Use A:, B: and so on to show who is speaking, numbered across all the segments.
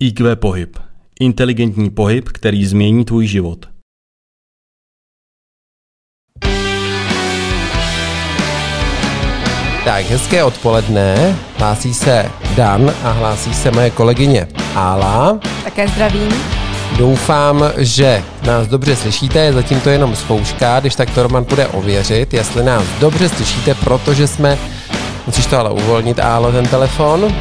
A: IQ pohyb. Inteligentní pohyb, který změní tvůj život.
B: Tak, hezké odpoledne. Hlásí se Dan a hlásí se moje kolegyně Ála.
C: Také zdravím.
B: Doufám, že nás dobře slyšíte, zatím to jenom zkouška, když tak to Roman bude ověřit, jestli nás dobře slyšíte, protože jsme, musíš to ale uvolnit, Álo, ten telefon,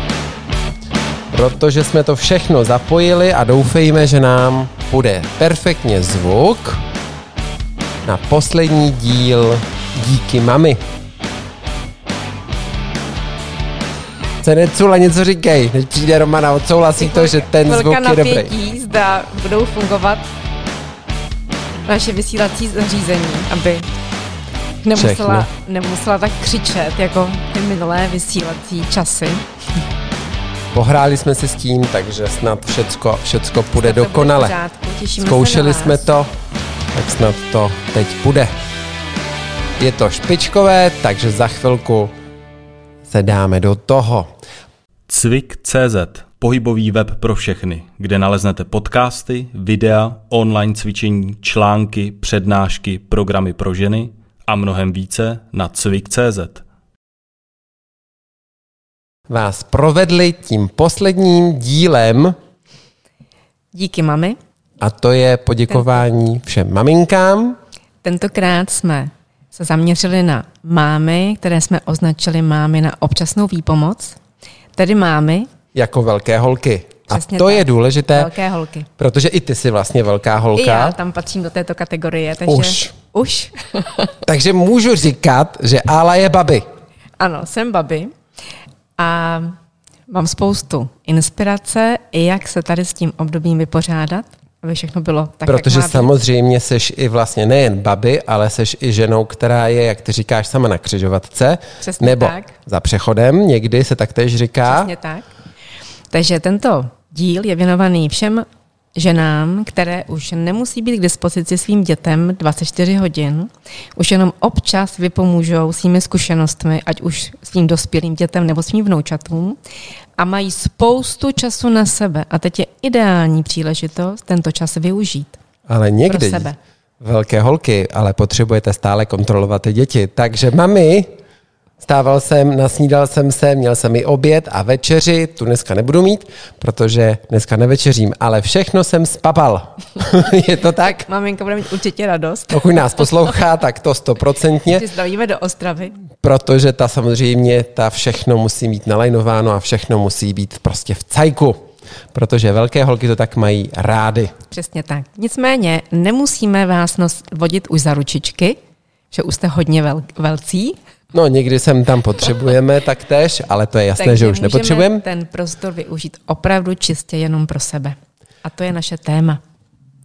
B: protože jsme to všechno zapojili a doufejme, že nám bude perfektně zvuk na poslední díl Díky mami. Se necula, něco říkej, než přijde Romana, odsouhlasí to, že ten zvuk je dobrý.
C: napětí, zda budou fungovat naše vysílací zařízení, aby nemusela, nemusela tak křičet, jako ty minulé vysílací časy.
B: Pohráli jsme si s tím, takže snad všecko, všecko půjde
C: Snad
B: dokonale. Zkoušeli jsme to, tak snad to teď půjde. Je to špičkové, takže za chvilku se dáme do toho.
A: Cvik.cz Pohybový web pro všechny, kde naleznete podcasty, videa, online cvičení, články, přednášky, programy pro ženy a mnohem více na cvik.cz.
B: Vás provedli tím posledním dílem
C: Díky mami.
B: a to je poděkování všem maminkám.
C: Tentokrát jsme se zaměřili na mámy, které jsme označili mámy na občasnou výpomoc, tedy mámy,
B: Jako velké holky.
C: Přesně
B: a to
C: tak.
B: je důležité,
C: velké holky.
B: protože i ty jsi vlastně velká
C: I
B: holka.
C: já tam patřím do této kategorie, takže
B: Už.
C: už.
B: Takže můžu říkat, že Ála je baby.
C: Ano, jsem babi a mám spoustu inspirace, i jak se tady s tím obdobím vypořádat, aby všechno bylo tak,
B: Protože
C: jak
B: samozřejmě seš i vlastně nejen baby, ale seš i ženou, která je, jak ty říkáš, sama na křižovatce.
C: Přesně
B: nebo
C: tak.
B: za přechodem, někdy se taktéž říká.
C: Přesně tak. Takže tento díl je věnovaný všem ženám, které už nemusí být k dispozici svým dětem 24 hodin, už jenom občas vypomůžou svými zkušenostmi, ať už svým dospělým dětem nebo svým vnoučatům a mají spoustu času na sebe. A teď je ideální příležitost tento čas využít.
B: Ale někdy
C: Pro sebe.
B: velké holky, ale potřebujete stále kontrolovat ty děti. Takže mami, stával jsem, nasnídal jsem se, měl jsem i oběd a večeři, tu dneska nebudu mít, protože dneska nevečeřím, ale všechno jsem spapal. je to tak?
C: Maminka bude mít určitě radost.
B: Pokud nás poslouchá, tak to stoprocentně.
C: Zdravíme do Ostravy.
B: Protože ta samozřejmě, ta všechno musí mít nalajnováno a všechno musí být prostě v cajku. Protože velké holky to tak mají rády.
C: Přesně tak. Nicméně nemusíme vás nos vodit už za ručičky, že už jste hodně vel- velcí.
B: No někdy sem tam potřebujeme taktéž, ale to je jasné,
C: takže
B: že už nepotřebujeme.
C: ten prostor využít opravdu čistě jenom pro sebe. A to je naše téma.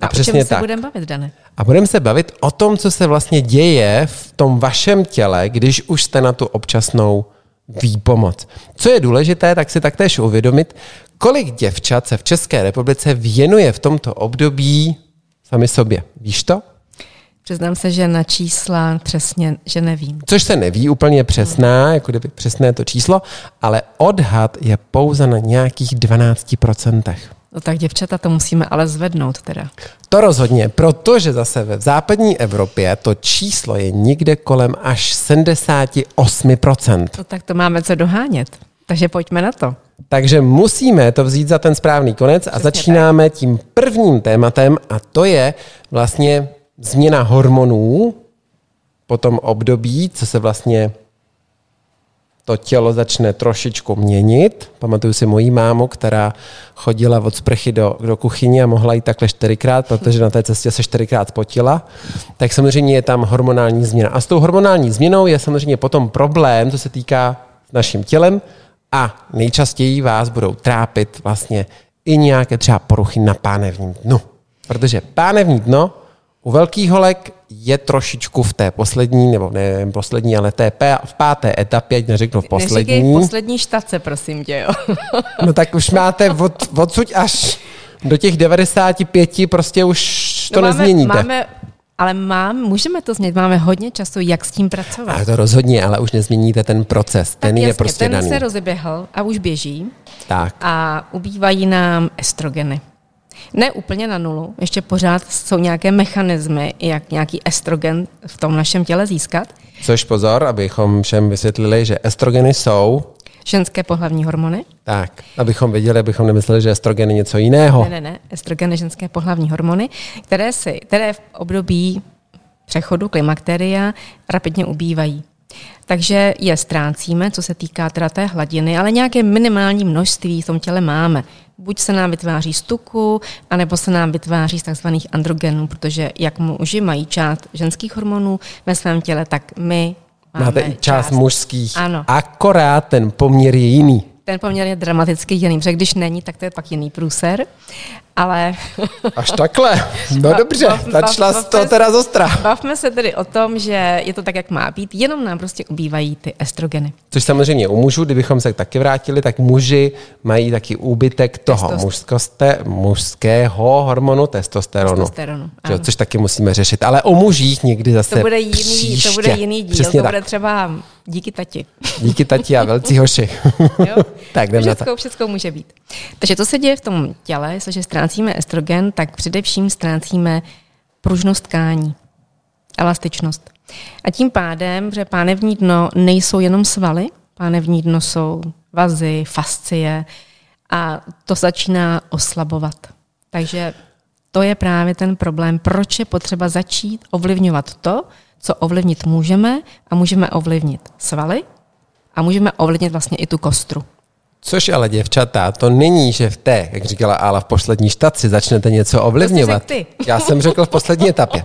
B: A
C: A, o
B: přesně
C: čem se
B: tak.
C: budeme bavit, Dane?
B: A budeme se bavit o tom, co se vlastně děje v tom vašem těle, když už jste na tu občasnou výpomoc. Co je důležité, tak si taktéž uvědomit, kolik děvčat se v České republice věnuje v tomto období sami sobě. Víš to?
C: Přiznám se, že na čísla přesně, že nevím.
B: Což se neví úplně přesná, jako kdyby přesné to číslo, ale odhad je pouze na nějakých 12%.
C: No tak děvčata to musíme ale zvednout teda.
B: To rozhodně, protože zase ve západní Evropě to číslo je někde kolem až 78%.
C: No tak to máme co dohánět. Takže pojďme na to.
B: Takže musíme to vzít za ten správný konec a začínáme tím prvním tématem a to je vlastně změna hormonů po tom období, co se vlastně to tělo začne trošičku měnit. Pamatuju si moji mámu, která chodila od sprchy do, do kuchyně a mohla jít takhle čtyřikrát, protože na té cestě se čtyřikrát potila. Tak samozřejmě je tam hormonální změna. A s tou hormonální změnou je samozřejmě potom problém, co se týká naším tělem a nejčastěji vás budou trápit vlastně i nějaké třeba poruchy na pánevním dnu. Protože pánevní dno u velkých holek je trošičku v té poslední, nebo ne poslední, ale té p- v páté etapě, ať neřeknu v
C: Neříkej
B: poslední.
C: poslední štace, prosím tě, jo.
B: No tak už máte od, odsud až do těch 95, prostě už to
C: no
B: nezměníte.
C: Máme, máme Ale mám, můžeme to změnit, máme hodně času, jak s tím pracovat.
B: Ale to rozhodně, ale už nezměníte ten proces, ten
C: tak
B: je
C: jasně,
B: prostě
C: ten
B: daný.
C: se rozeběhl a už běží
B: Tak.
C: a ubývají nám estrogeny. Ne úplně na nulu, ještě pořád jsou nějaké mechanismy, jak nějaký estrogen v tom našem těle získat.
B: Což pozor, abychom všem vysvětlili, že estrogeny jsou,
C: Ženské pohlavní hormony.
B: tak, abychom věděli, abychom nemysleli, že estrogen je něco jiného.
C: Ne, ne, ne, estrogeny, ženské pohlavní hormony, které, si, které v období přechodu klimakteria rapidně ubývají. Takže je ztrácíme, co se týká teda té hladiny, ale nějaké minimální množství v tom těle máme. Buď se nám vytváří z tuku, anebo se nám vytváří z tzv. androgenů, protože jak muži mají část ženských hormonů ve svém těle, tak my máme
B: Máte i část mužských.
C: Ano.
B: Akorát ten poměr je jiný.
C: Ten poměr je dramaticky jiný, protože když není, tak to je pak jiný průser. Ale
B: Až takhle. No dobře, začala
C: bav-
B: z toho
C: bavme
B: teda
C: se-
B: zostra.
C: Bavme se tedy o tom, že je to tak, jak má být, jenom nám prostě ubývají ty estrogeny.
B: Což samozřejmě u mužů, kdybychom se taky vrátili, tak muži mají taky úbytek toho mužskoste, mužského hormonu testosteronu.
C: Testosteronu, ano.
B: Což taky musíme řešit. Ale o mužích někdy zase
C: To bude jiný,
B: příště.
C: to bude jiný díl,
B: Přesně
C: to
B: tak.
C: bude třeba díky tati.
B: Díky tati a velcí hoši.
C: Jo?
B: tak jdem na to.
C: Všecko, všecko může být. Takže to se děje v tom těle, jestliže ztrácíme estrogen, tak především ztrácíme pružnost tkání, elastičnost. A tím pádem, že pánevní dno nejsou jenom svaly, pánevní dno jsou vazy, fascie a to začíná oslabovat. Takže to je právě ten problém, proč je potřeba začít ovlivňovat to, co ovlivnit můžeme a můžeme ovlivnit svaly a můžeme ovlivnit vlastně i tu kostru.
B: Což ale děvčata, to není, že v té, jak říkala Ála v poslední štaci, začnete něco ovlivňovat.
C: řekl ty.
B: Já jsem řekl v poslední etapě.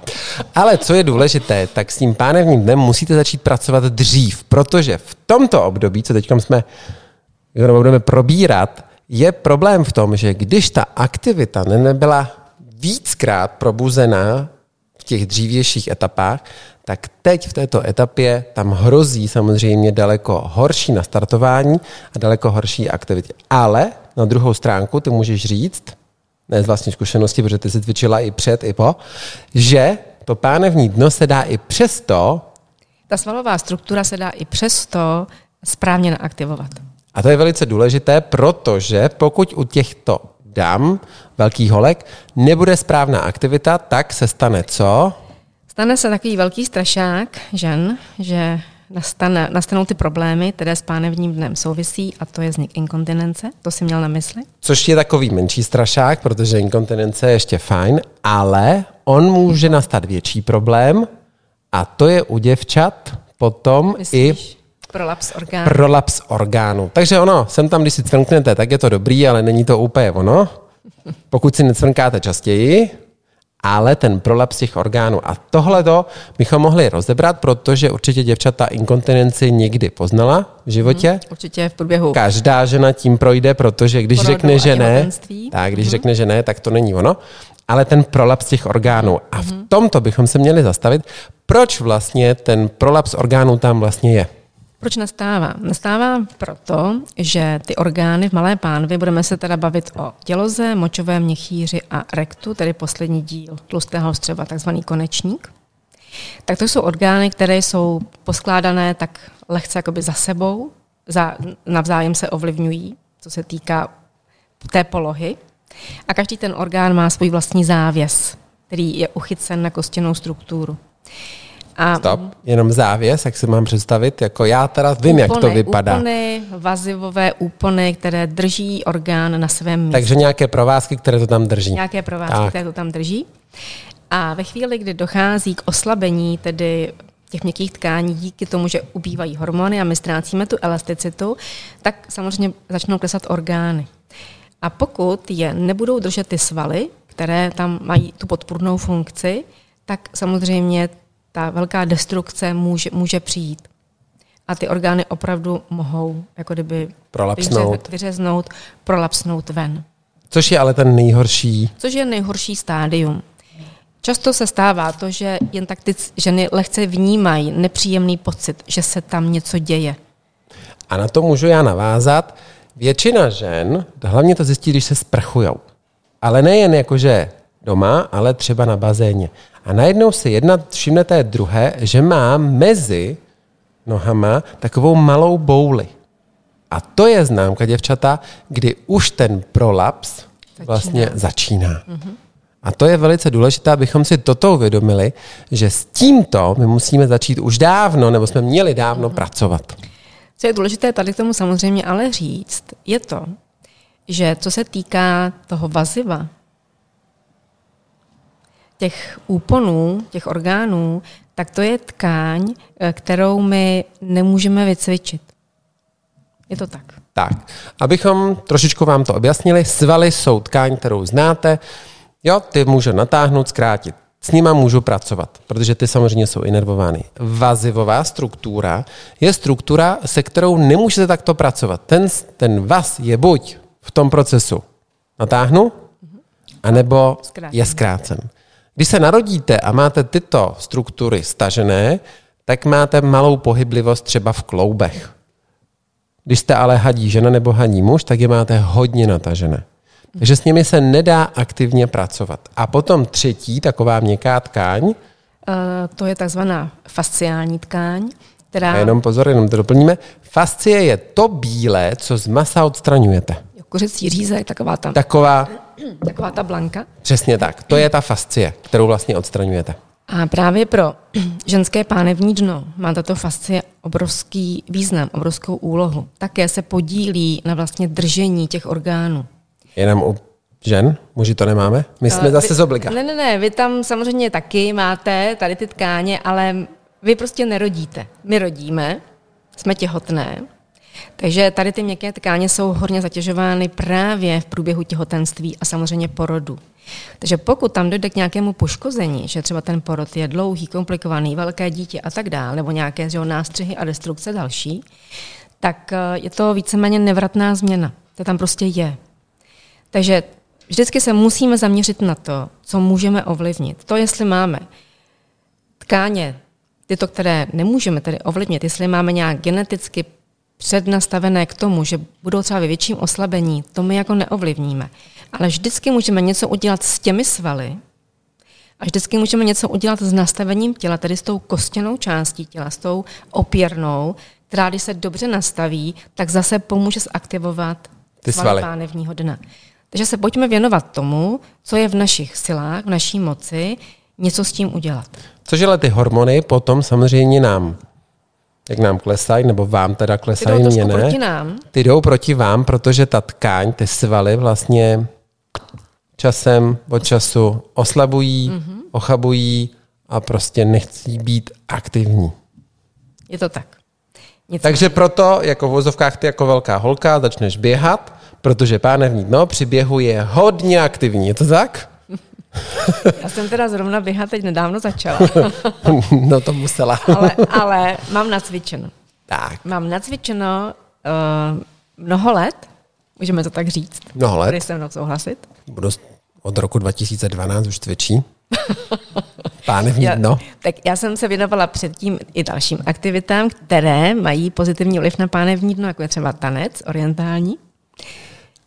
B: Ale co je důležité, tak s tím pánevním dnem musíte začít pracovat dřív, protože v tomto období, co teď jsme budeme probírat, je problém v tom, že když ta aktivita ne- nebyla víckrát probuzená v těch dřívějších etapách, tak teď v této etapě tam hrozí samozřejmě daleko horší nastartování a daleko horší aktivitě. Ale na druhou stránku ty můžeš říct, ne z vlastní zkušenosti, protože ty jsi cvičila i před, i po, že to pánevní dno se dá i přesto,
C: Ta svalová struktura se dá i přesto správně naaktivovat.
B: a to je velice důležité, protože pokud u těchto dam, velkých holek, nebude správná aktivita, tak se stane co?
C: Stane se takový velký strašák žen, že nastane, nastanou ty problémy, které s pánevním dnem souvisí, a to je vznik inkontinence. To si měl na mysli?
B: Což je takový menší strašák, protože inkontinence je ještě fajn, ale on může nastat větší problém a to je u děvčat potom i
C: Myslíš? Prolaps orgánu.
B: prolaps orgánu. Takže ono, sem tam, když si cvrknete, tak je to dobrý, ale není to úplně ono. Pokud si necvrnkáte častěji, ale ten prolaps těch orgánů. A tohle bychom mohli rozebrat, protože určitě děvčata inkontinenci někdy poznala v životě.
C: Určitě v průběhu.
B: Každá žena tím projde, protože když
C: Porodu
B: řekne, že ne, tak když řekne, že ne, tak to není ono. Ale ten prolaps těch orgánů. A v tomto bychom se měli zastavit, proč vlastně ten prolaps orgánů tam vlastně je.
C: Proč nastává? Nastává proto, že ty orgány v malé pánvi, budeme se teda bavit o těloze, močovém měchýři a rektu, tedy poslední díl tlustého střeva, takzvaný konečník. Tak to jsou orgány, které jsou poskládané tak lehce jakoby za sebou, za, navzájem se ovlivňují, co se týká té polohy. A každý ten orgán má svůj vlastní závěs, který je uchycen na kostěnou strukturu. A
B: Stop. Jenom závěs, jak si mám představit, jako já teda vím, jak to vypadá.
C: Úpony, vazivové úpony, které drží orgán na svém místě.
B: Takže nějaké provázky, které to tam drží.
C: Nějaké provázky,
B: Tak.
C: které to tam drží. A ve chvíli, kdy dochází k oslabení tedy těch měkkých tkání díky tomu, že ubývají hormony a my ztrácíme tu elasticitu, tak samozřejmě začnou klesat orgány. A pokud je nebudou držet ty svaly, které tam mají tu podpůrnou funkci, tak samozřejmě ta velká destrukce může, může přijít. A ty orgány opravdu mohou jako kdyby
B: Prolapsnout.
C: vyřez- vyřeznout, prolapsnout ven.
B: Což je ale ten nejhorší.
C: Což je nejhorší stádium. Často se stává to, že jen tak ty ženy lehce vnímají nepříjemný pocit, že se tam něco děje.
B: A na to můžu já navázat. Většina žen, hlavně to zjistí, když se sprchujou. Ale nejen jakože doma, ale třeba na bazéně. A najednou si jedna všimne té druhé, že má mezi nohama takovou malou bouli. A to je známka děvčata, kdy už ten prolaps začíná. vlastně začíná. Mm-hmm. A to je velice důležité, abychom si toto uvědomili, že s tímto my musíme začít už dávno, nebo jsme měli dávno mm-hmm. pracovat.
C: Co je důležité tady k tomu samozřejmě ale říct, je to, že co se týká toho vaziva, těch úponů, těch orgánů, tak to je tkáň, eh, kterou my nemůžeme vycvičit. Je to tak.
B: Tak, abychom trošičku vám to objasnili, svaly jsou tkáň, kterou znáte, jo, ty můžu natáhnout, zkrátit. S nima můžu pracovat, protože ty samozřejmě jsou inervovány. Vazivová struktura je struktura, se kterou nemůžete takto pracovat. Ten, ten vaz je buď v tom procesu natáhnu, anebo je zkrácen. Když se narodíte a máte tyto struktury stažené, tak máte malou pohyblivost třeba v kloubech. Když jste ale hadí žena nebo hadí muž, tak je máte hodně natažené. Takže s nimi se nedá aktivně pracovat. A potom třetí, taková měkká tkáň. Uh,
C: to je takzvaná fasciální tkáň, která...
B: A jenom pozor, jenom to doplníme. Fascie je to bílé, co z masa odstraňujete.
C: Kuřecí řízek, taková ta...
B: Taková...
C: Taková ta blanka.
B: Přesně tak. To je ta fascie, kterou vlastně odstraňujete.
C: A právě pro ženské pánevní dno má tato fascie obrovský význam, obrovskou úlohu. Také se podílí na vlastně držení těch orgánů.
B: Jenom u žen? Muži to nemáme? My jsme uh, zase
C: vy,
B: z obliga.
C: Ne, ne, ne, vy tam samozřejmě taky máte tady ty tkáně, ale vy prostě nerodíte. My rodíme, jsme těhotné, takže tady ty měkké tkáně jsou hodně zatěžovány právě v průběhu těhotenství a samozřejmě porodu. Takže pokud tam dojde k nějakému poškození, že třeba ten porod je dlouhý, komplikovaný, velké dítě a tak dále, nebo nějaké že, nástřihy a destrukce další, tak eh, je to víceméně nevratná změna. To tam prostě je. Takže vždycky se musíme zaměřit na to, co můžeme ovlivnit. To, jestli máme tkáně, tyto, které nemůžeme tedy ovlivnit, jestli máme nějak geneticky přednastavené k tomu, že budou třeba ve větším oslabení, to my jako neovlivníme. Ale vždycky můžeme něco udělat s těmi svaly a vždycky můžeme něco udělat s nastavením těla, tedy s tou kostěnou částí těla, s tou opěrnou, která když se dobře nastaví, tak zase pomůže zaktivovat
B: Ty svaly, svaly.
C: pánevního dna. Takže se pojďme věnovat tomu, co je v našich silách, v naší moci, něco s tím udělat.
B: Což ale ty hormony potom samozřejmě nám jak nám klesají, nebo vám teda klesají,
C: mě ne. proti nám.
B: Ty jdou proti vám, protože ta tkáň, ty svaly vlastně časem od času oslabují, mm-hmm. ochabují a prostě nechcí být aktivní.
C: Je to tak.
B: Nic Takže proto, jako v vozovkách, ty jako velká holka začneš běhat, protože pánevní dno při běhu je hodně aktivní. Je to tak?
C: Já jsem teda zrovna běhat teď nedávno začala.
B: no to musela.
C: ale, ale mám nacvičeno.
B: Tak.
C: Mám nacvičeno uh, mnoho let, můžeme to tak říct.
B: Mnoho let.
C: Budeš se mnou souhlasit?
B: Budu od roku 2012 už cvičí. Pánevní dno.
C: Tak já jsem se věnovala předtím i dalším aktivitám, které mají pozitivní vliv na pánevní dno, jako je třeba tanec orientální.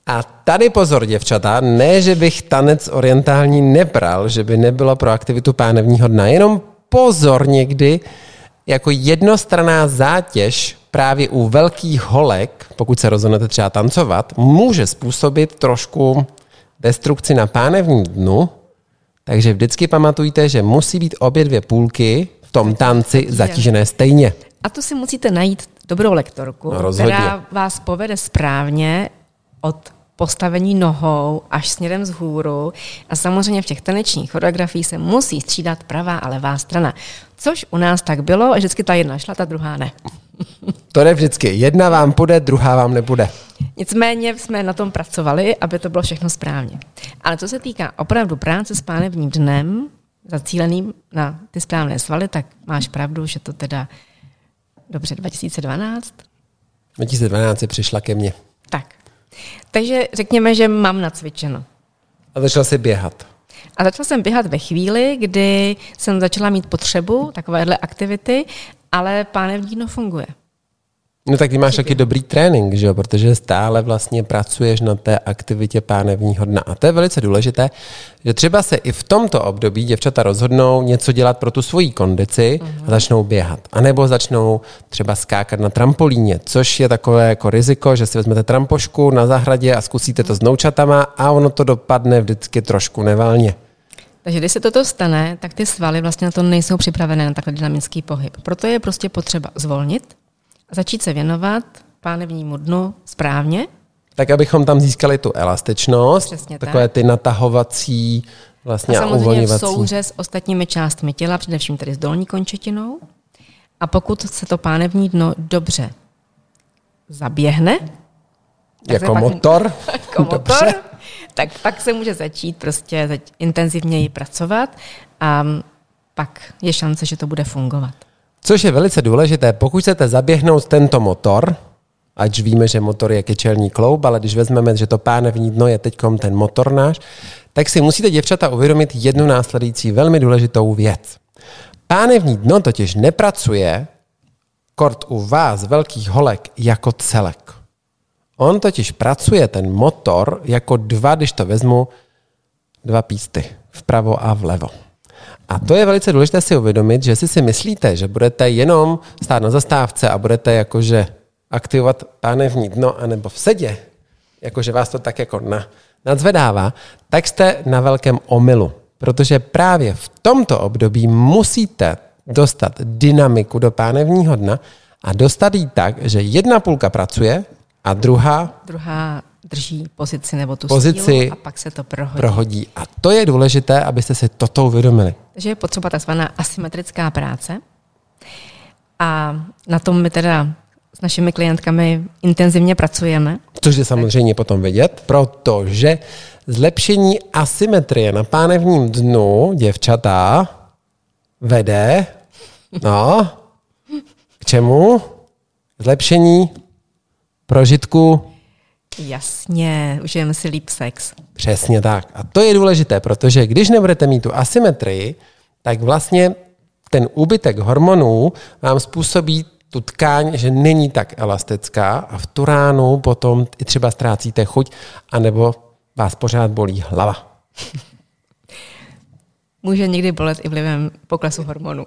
B: A tady pozor, děvčata, ne, že bych tanec orientální nebral, že by nebylo pro aktivitu pánevního dna, jenom pozor někdy, jako jednostraná zátěž právě u velkých holek, pokud se rozhodnete třeba tancovat, může způsobit trošku destrukci na pánevní dnu, takže vždycky pamatujte, že musí být obě dvě půlky v tom tanci zatížené stejně.
C: A tu si musíte najít dobrou lektorku, no, která vás povede správně od postavení nohou až směrem vzhůru a samozřejmě v těch tanečních choreografiích se musí střídat pravá a levá strana. Což u nás tak bylo, a vždycky ta jedna šla, ta druhá ne.
B: To je vždycky. Jedna vám půjde, druhá vám nebude.
C: Nicméně jsme na tom pracovali, aby to bylo všechno správně. Ale co se týká opravdu práce s pánevním dnem, zacíleným na ty správné svaly, tak máš pravdu, že to teda dobře 2012.
B: 2012 přišla ke mně.
C: Tak. Takže řekněme, že mám nacvičeno.
B: A začala si běhat.
C: A začala jsem běhat ve chvíli, kdy jsem začala mít potřebu takovéhle aktivity, ale pánevní dno funguje.
B: No tak ty máš taky dobrý trénink, že jo? protože stále vlastně pracuješ na té aktivitě pánevního dna. A to je velice důležité, že třeba se i v tomto období děvčata rozhodnou něco dělat pro tu svoji kondici uh-huh. a začnou běhat. A nebo začnou třeba skákat na trampolíně, což je takové jako riziko, že si vezmete trampošku na zahradě a zkusíte to s noučatama a ono to dopadne vždycky trošku nevalně.
C: Takže když se toto stane, tak ty svaly vlastně na to nejsou připravené na takhle dynamický pohyb. Proto je prostě potřeba zvolnit, začít se věnovat pánevnímu dnu správně.
B: Tak, abychom tam získali tu elastičnost,
C: Přesně
B: takové
C: tak.
B: ty natahovací vlastně
C: A
B: a,
C: samozřejmě v
B: uvolňovací.
C: souhře s ostatními částmi těla, především tedy s dolní končetinou. A pokud se to pánevní dno dobře zaběhne,
B: Jako
C: se pak-
B: motor.
C: jako motor,
B: Dobře.
C: tak pak se může začít prostě intenzivněji pracovat a pak je šance, že to bude fungovat.
B: Což je velice důležité, pokud chcete zaběhnout tento motor, ať víme, že motor je kyčelní kloub, ale když vezmeme, že to pánevní dno je teď ten motor náš, tak si musíte děvčata uvědomit jednu následující velmi důležitou věc. Pánevní dno totiž nepracuje kort u vás velkých holek jako celek. On totiž pracuje ten motor jako dva, když to vezmu, dva písty, vpravo a vlevo. A to je velice důležité si uvědomit, že si si myslíte, že budete jenom stát na zastávce a budete jakože aktivovat pánevní dno anebo v sedě, jakože vás to tak jako na, nadzvedává, tak jste na velkém omylu. Protože právě v tomto období musíte dostat dynamiku do pánevního dna a dostat ji tak, že jedna půlka pracuje a druhá
C: Druhá drží pozici nebo tu
B: Pozici
C: sílu a pak se to prohodí.
B: prohodí. A to je důležité, abyste si toto uvědomili.
C: Takže je potřeba takzvaná asymetrická práce. A na tom my teda s našimi klientkami intenzivně pracujeme.
B: Což je samozřejmě potom vidět, protože zlepšení asymetrie na pánevním dnu děvčata vede no, k čemu? Zlepšení prožitku
C: Jasně, užijeme si líp sex.
B: Přesně tak. A to je důležité, protože když nebudete mít tu asymetrii, tak vlastně ten úbytek hormonů vám způsobí tu tkáň, že není tak elastická a v tu ránu potom i třeba ztrácíte chuť, anebo vás pořád bolí hlava.
C: Může někdy bolet i vlivem poklesu hormonů.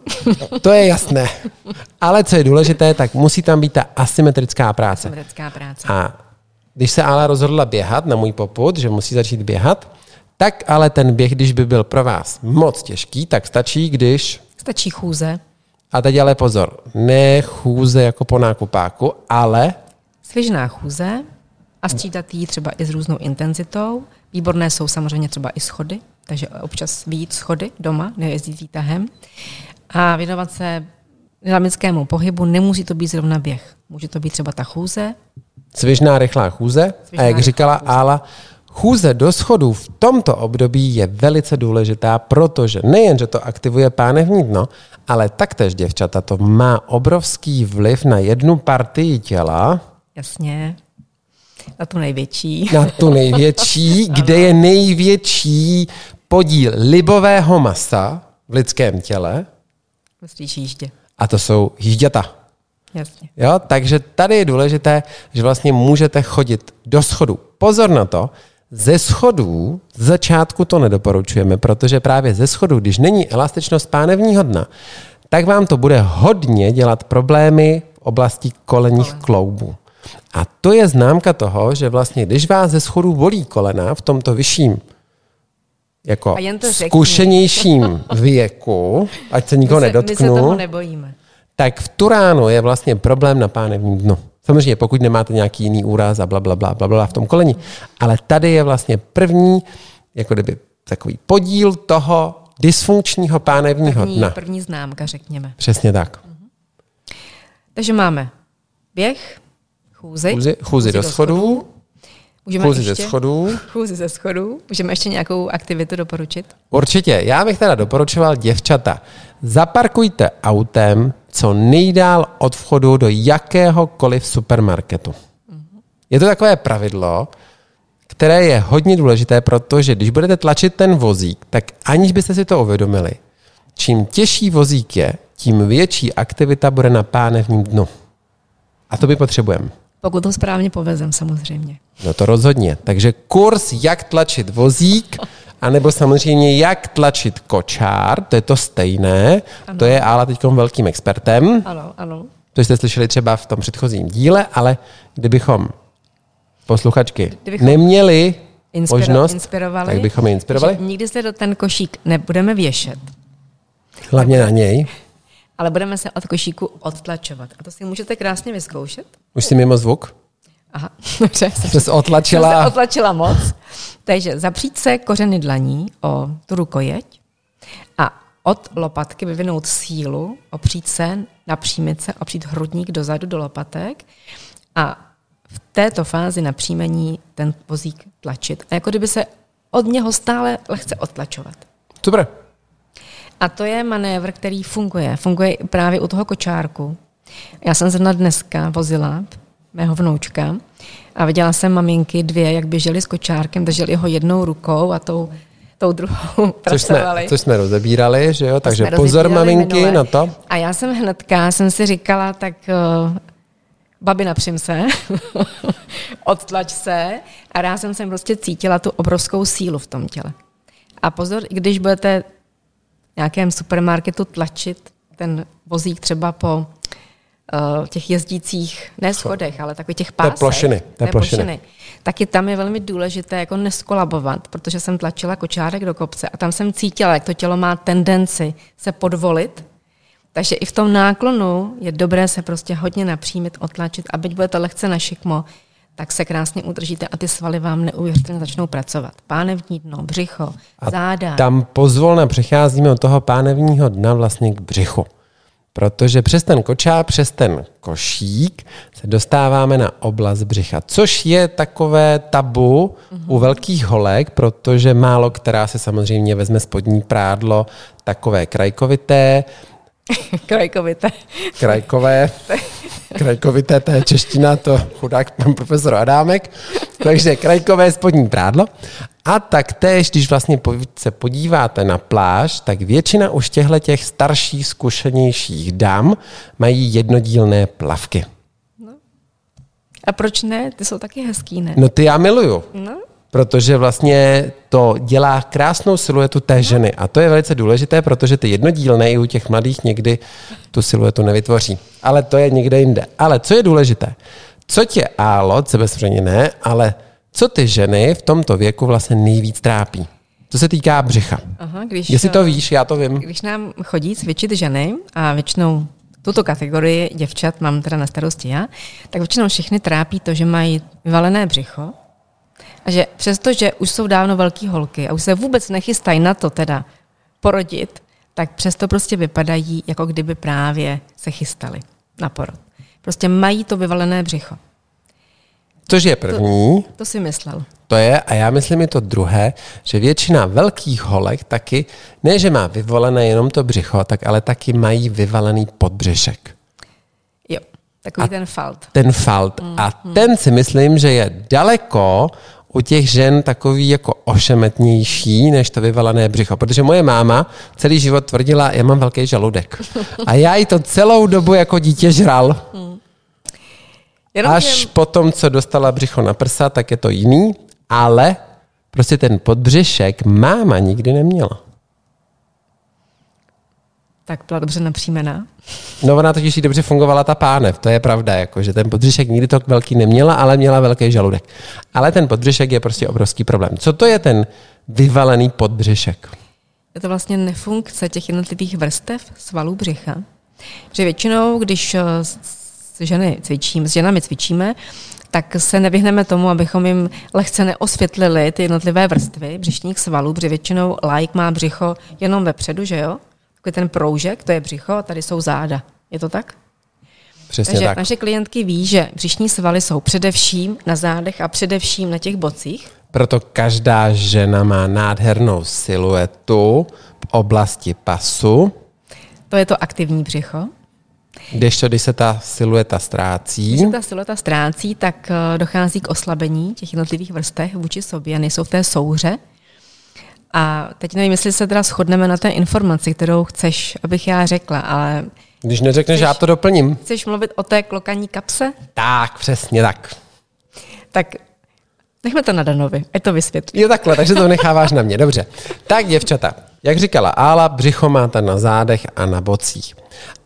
B: To je jasné. Ale co je důležité, tak musí tam být ta asymetrická práce.
C: Asymetrická práce.
B: A když se Ala rozhodla běhat na můj poput, že musí začít běhat, tak ale ten běh, když by byl pro vás moc těžký, tak stačí, když
C: Stačí chůze,
B: A teď ale pozor, ne chůze jako po nákupáku, ale
C: svižná chůze a střídat jí třeba i s různou intenzitou. Výborné jsou samozřejmě třeba i schody, takže občas víc schody doma, nejezdit výtahem. A věnovat se dynamickému pohybu, nemusí to být zrovna běh. Může to být třeba ta chůze,
B: svižná rychlá chůze.
C: Svižná
B: a jak říkala
C: chůze.
B: Ála, chůze do schodů v tomto období je velice důležitá, protože nejen, že to aktivuje pánevní dno, ale taktéž, děvčata, to má obrovský vliv na jednu partii těla,
C: jasně, na tu největší.
B: na tu největší, kde je největší podíl libového masa v lidském těle,
C: Myslíš jíždě.
B: a to jsou jížděta.
C: Jasně.
B: Jo, takže tady je důležité, že vlastně můžete chodit do schodu. Pozor na to, ze schodů z začátku to nedoporučujeme, protože právě ze schodů, když není elastičnost pánevního dna, tak vám to bude hodně dělat problémy v oblasti kolenních kloubů. A to je známka toho, že vlastně, když vás ze schodů bolí kolena v tomto vyšším jako zkušenějším věku, ať se nikoho
C: my, se, my se
B: nedotknu,
C: toho nebojíme.
B: Tak v tu ránu je vlastně problém na pánevním dnu. Samozřejmě, pokud nemáte nějaký jiný úraz a bla, bla, bla, bla, bla v tom koleni. Ale tady je vlastně první, jako kdyby takový podíl toho dysfunkčního pánevního
C: První,
B: dna.
C: první známka, řekněme.
B: Přesně tak.
C: Takže máme běh, chůzi,
B: Chůzi, chůzi do schodů,
C: Můžeme
B: chůzi ze
C: ještě,
B: schodů.
C: Chůzi ze schodů. Můžeme ještě nějakou aktivitu doporučit?
B: Určitě. Já bych teda doporučoval děvčata. Zaparkujte autem co nejdál od vchodu do jakéhokoliv supermarketu. Je to takové pravidlo, které je hodně důležité, protože když budete tlačit ten vozík, tak aniž byste si to uvědomili, čím těžší vozík je, tím větší aktivita bude na pánevním dnu. A to my potřebujeme.
C: Pokud to správně povezem, samozřejmě.
B: No to rozhodně. Takže kurz, jak tlačit vozík, anebo samozřejmě jak tlačit kočár, to je to stejné. Ano. To je Ála teď velkým expertem.
C: Ano, ano.
B: To jste slyšeli třeba v tom předchozím díle, ale kdybychom posluchačky kdybychom neměli inspiro, možnost, inspirovali, tak bychom je inspirovali.
C: Nikdy se do ten košík nebudeme věšet.
B: Hlavně na něj.
C: Ale budeme se od košíku odtlačovat. A to si můžete krásně vyzkoušet.
B: Už si mimo zvuk?
C: Aha, dobře.
B: Jsem se otlačila.
C: Jsem se otlačila moc. Takže zapřít se kořeny dlaní o tu rukojeť a od lopatky vyvinout sílu, opřít se, napřímit se, opřít hrudník dozadu do lopatek a v této fázi napřímení ten vozík tlačit. A jako kdyby se od něho stále lehce odtlačovat.
B: Super.
C: A to je manévr, který funguje. Funguje právě u toho kočárku. Já jsem zrovna dneska vozila mého vnoučka a viděla jsem maminky dvě, jak běžely s kočárkem, drželi ho jednou rukou a tou, tou druhou
B: což jsme, což jsme rozebírali, že jo? Takže pozor maminky minule. na to.
C: A já jsem hnedka, jsem si říkala, tak uh, babi napřím se, odtlač se a já jsem prostě cítila tu obrovskou sílu v tom těle. A pozor, když budete v nějakém supermarketu tlačit ten vozík třeba po uh, těch jezdících, ne schodech, ale takových těch pásech.
B: Té plošiny. Té plošiny. plošiny.
C: Taky tam je velmi důležité jako neskolabovat, protože jsem tlačila kočárek do kopce a tam jsem cítila, jak to tělo má tendenci se podvolit. Takže i v tom náklonu je dobré se prostě hodně napřímit, otlačit a byť budete lehce na šikmo, tak se krásně udržíte a ty svaly vám neuvěřitelně začnou pracovat. Pánevní dno, břicho, a záda.
B: Tam pozvolna přecházíme od toho pánevního dna vlastně k břichu. Protože přes ten kočár, přes ten košík se dostáváme na oblast břicha, což je takové tabu u velkých holek, protože málo která se samozřejmě vezme spodní prádlo takové krajkovité.
C: krajkovité.
B: Krajkové. Krajkovité, to je čeština, to chudák pan profesor Adámek. Takže krajkové spodní prádlo. A tak též, když vlastně se podíváte na pláž, tak většina už těchto těch starších, zkušenějších dám mají jednodílné plavky. No.
C: A proč ne? Ty jsou taky hezký, ne?
B: No ty já miluju. No. Protože vlastně to dělá krásnou siluetu té ženy. A to je velice důležité, protože ty jednodílné i u těch mladých někdy tu siluetu nevytvoří. Ale to je někde jinde. Ale co je důležité? Co tě álo, sebezřejmě ne, ale co ty ženy v tomto věku vlastně nejvíc trápí? Co se týká břicha. Aha, když, Jestli to víš, já to vím.
C: Když nám chodí cvičit ženy a většinou tuto kategorii děvčat mám teda na starosti já, tak většinou všechny trápí to, že mají vyvalené břicho a že přestože už jsou dávno velké holky a už se vůbec nechystají na to teda porodit, tak přesto prostě vypadají, jako kdyby právě se chystali na porod. Prostě mají to vyvalené břicho.
B: Což je první.
C: To, to si myslel.
B: To je, a já myslím i to druhé, že většina velkých holek taky, ne že má vyvolené jenom to břicho, tak ale taky mají vyvalený podbřešek.
C: Jo, takový a ten falt.
B: Ten falt. Mm, a mm. ten si myslím, že je daleko u těch žen takový jako ošemetnější než to vyvalené břicho. Protože moje máma celý život tvrdila, já mám velký žaludek. A já jí to celou dobu jako dítě žral. Mm. Jenom Až těm... potom, co dostala břicho na prsa, tak je to jiný, ale prostě ten podbřešek máma nikdy neměla.
C: Tak byla dobře napřímená.
B: No ona totiž jí dobře fungovala ta pánev, to je pravda, jako, že ten podbřešek nikdy to velký neměla, ale měla velký žaludek. Ale ten podbřešek je prostě obrovský problém. Co to je ten vyvalený podbřešek?
C: Je to vlastně nefunkce těch jednotlivých vrstev svalů břicha. Že většinou, když eh, ženy cvičíme, s ženami cvičíme, tak se nevyhneme tomu, abychom jim lehce neosvětlili ty jednotlivé vrstvy břišních svalů, protože většinou like má břicho jenom vepředu, že jo? Takový ten proužek, to je břicho a tady jsou záda. Je to tak?
B: Přesně
C: Takže
B: tak.
C: naše klientky ví, že břišní svaly jsou především na zádech a především na těch bocích.
B: Proto každá žena má nádhernou siluetu v oblasti pasu.
C: To je to aktivní břicho.
B: Když to, když se ta silueta ztrácí?
C: Když se ta silueta ztrácí, tak eh, dochází k oslabení těch jednotlivých vrstev vůči sobě, nejsou v té souře. A teď nevím, jestli se teda shodneme na té informaci, kterou chceš, abych já řekla, ale
B: Když neřekneš, já to doplním.
C: chceš mluvit o té klokaní kapse?
B: Tak, přesně tak.
C: Tak nechme to na Danovi, ať to vysvětlí.
B: Jo takhle, takže to necháváš na mě, dobře. Tak děvčata, jak říkala Ála, břicho máte na zádech a na bocích.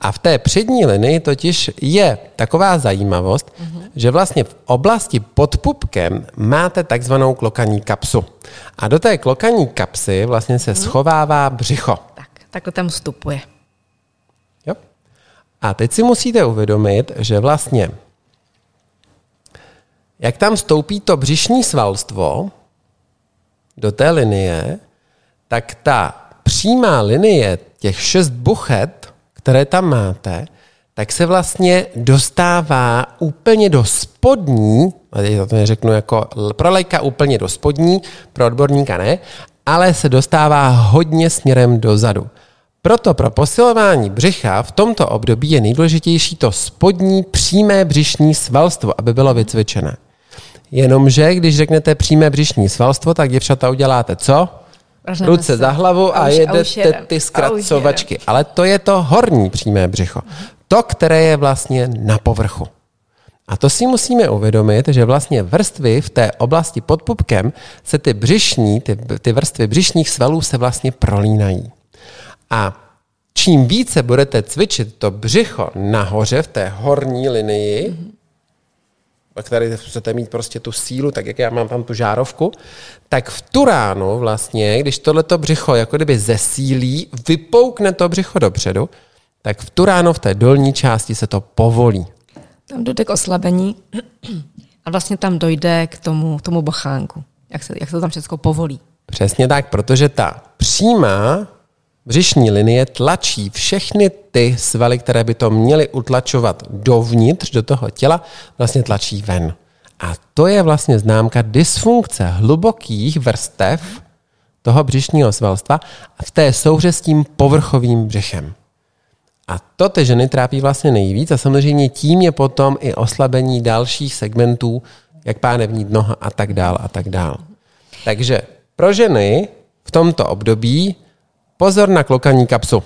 B: A v té přední linii totiž je taková zajímavost, mm-hmm. že vlastně v oblasti pod pupkem máte takzvanou klokaní kapsu. A do té klokaní kapsy vlastně se schovává břicho.
C: Tak, takhle tam vstupuje.
B: Jo? A teď si musíte uvědomit, že vlastně jak tam stoupí to břišní svalstvo do té linie, tak ta přímá linie, těch šest buchet, které tam máte, tak se vlastně dostává úplně do spodní, a teď to neřeknu jako pro lajka úplně do spodní, pro odborníka ne, ale se dostává hodně směrem dozadu. Proto pro posilování břicha v tomto období je nejdůležitější to spodní přímé břišní svalstvo, aby bylo vycvičené. Jenomže, když řeknete přímé břišní svalstvo, tak děvčata uděláte co?
C: Vrhneme
B: Ruce
C: se.
B: za hlavu a,
C: A už-
B: jedete ty
C: A už
B: zkracovačky. Ale to je to horní přímé břicho. To, které je vlastně na povrchu. A to si musíme uvědomit, že vlastně vrstvy v té oblasti pod pupkem se ty břišní, ty, ty vrstvy břišních svalů se vlastně prolínají. A čím více budete cvičit to břicho nahoře v té horní linii, ve které chcete mít prostě tu sílu, tak jak já mám tam tu žárovku, tak v tu ránu vlastně, když tohleto břicho jako kdyby zesílí, vypoukne to břicho dopředu, tak v tu ráno v té dolní části se to povolí.
C: Tam dojde k oslabení a vlastně tam dojde k tomu, tomu bochánku, jak se, jak se to tam všechno povolí.
B: Přesně tak, protože ta přímá břišní linie tlačí všechny ty svaly, které by to měly utlačovat dovnitř, do toho těla, vlastně tlačí ven. A to je vlastně známka dysfunkce hlubokých vrstev toho břišního svalstva a v té souhře s tím povrchovým břichem. A to ty ženy trápí vlastně nejvíc a samozřejmě tím je potom i oslabení dalších segmentů, jak pánevní noha a tak dál a tak dál. Takže pro ženy v tomto období pozor na klokaní kapsu.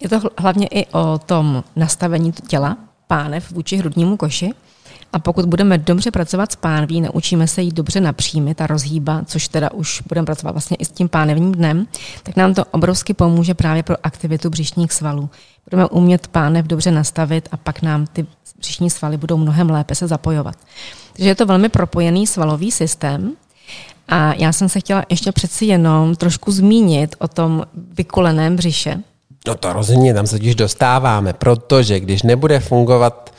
C: Je to hl- hlavně i o tom nastavení těla, pánev vůči hrudnímu koši. A pokud budeme dobře pracovat s pánví, naučíme se jí dobře napřímit a rozhýbat, což teda už budeme pracovat vlastně i s tím pánevním dnem, tak nám to obrovsky pomůže právě pro aktivitu břišních svalů. Budeme umět pánev dobře nastavit a pak nám ty břišní svaly budou mnohem lépe se zapojovat. Takže je to velmi propojený svalový systém, a já jsem se chtěla ještě přeci jenom trošku zmínit o tom vykuleném břiše,
B: No to rozhodně, tam se totiž dostáváme, protože když nebude fungovat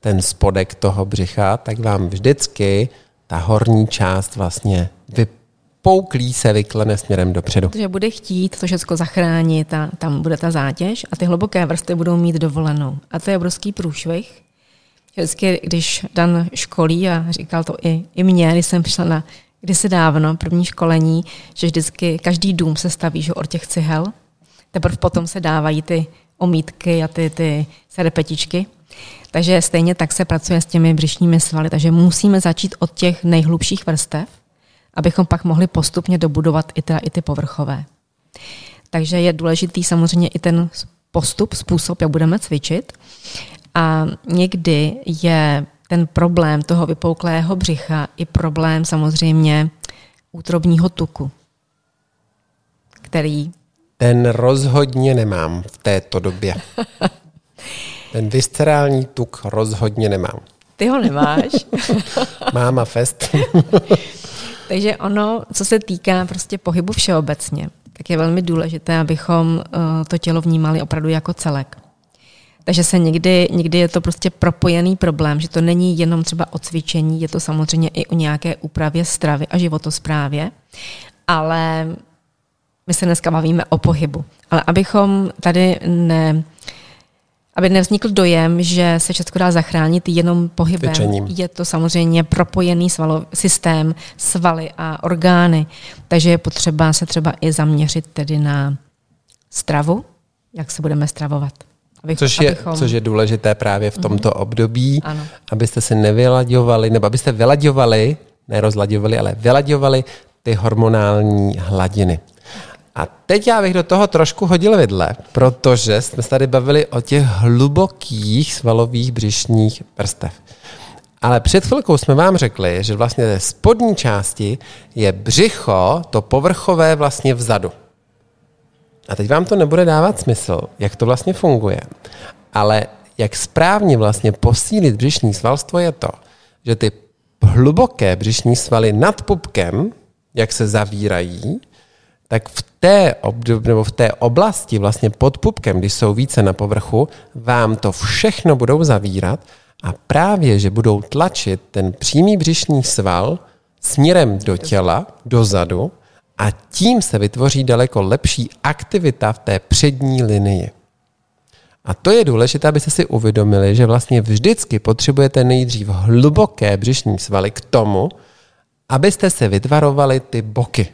B: ten spodek toho břicha, tak vám vždycky ta horní část vlastně vypouklí se, vyklene směrem dopředu.
C: protože bude chtít to všechno zachránit a tam bude ta zátěž a ty hluboké vrstvy budou mít dovolenou. A to je obrovský průšvih. Vždycky, když Dan školí, a říkal to i, i mě, když jsem přišla na kdysi dávno, první školení, že vždycky každý dům se staví že od těch cihel, teprve potom se dávají ty omítky a ty, ty serpetičky. Takže stejně tak se pracuje s těmi břišními svaly, takže musíme začít od těch nejhlubších vrstev, abychom pak mohli postupně dobudovat i, teda, i ty povrchové. Takže je důležitý samozřejmě i ten postup, způsob, jak budeme cvičit. A někdy je ten problém toho vypouklého břicha i problém samozřejmě útrobního tuku, který
B: Ten rozhodně nemám v této době. Ten viscerální tuk rozhodně nemám.
C: ty ho nemáš.
B: Máma fest.
C: Takže ono, co se týká prostě pohybu všeobecně, tak je velmi důležité, abychom uh, to tělo vnímali opravdu jako celek. Takže se někdy, někdy je to prostě propojený problém, že to není jenom třeba o cvičení, je to samozřejmě i o nějaké úpravě stravy a životosprávě, ale my se dneska bavíme o pohybu. Ale abychom tady ne, aby nevznikl dojem, že se všechno dá zachránit jenom pohybem.
B: Cvičením.
C: Je to samozřejmě propojený svalo, systém, svaly a orgány, takže je potřeba se třeba i zaměřit tedy na stravu, jak se budeme stravovat. Abych,
B: Což je,
C: abychom,
B: což je důležité právě v tomto období,
C: Ano.
B: abyste se nevylaďovali, nebo abyste vylaďovali, ne rozlaďovali, ale vylaďovali ty hormonální hladiny. A teď já bych do toho trošku hodil vidle, protože jsme se tady bavili o těch hlubokých svalových břišních vrstev. Ale před chvilkou jsme vám řekli, že vlastně ze spodní části je břicho, to povrchové vlastně vzadu. A teď vám to nebude dávat smysl, jak to vlastně funguje. Ale jak správně vlastně posílit břišní svalstvo je to, že ty hluboké břišní svaly nad pupkem, jak se zavírají, tak v té, obdob, nebo v té oblasti vlastně pod pupkem, když jsou více na povrchu, vám to všechno budou zavírat a právě, že budou tlačit ten přímý břišní sval směrem do těla, dozadu a tím se vytvoří daleko lepší aktivita v té přední linii. A to je důležité, abyste si uvědomili, že vlastně vždycky potřebujete nejdřív hluboké břišní svaly k tomu, abyste se vytvarovali ty boky.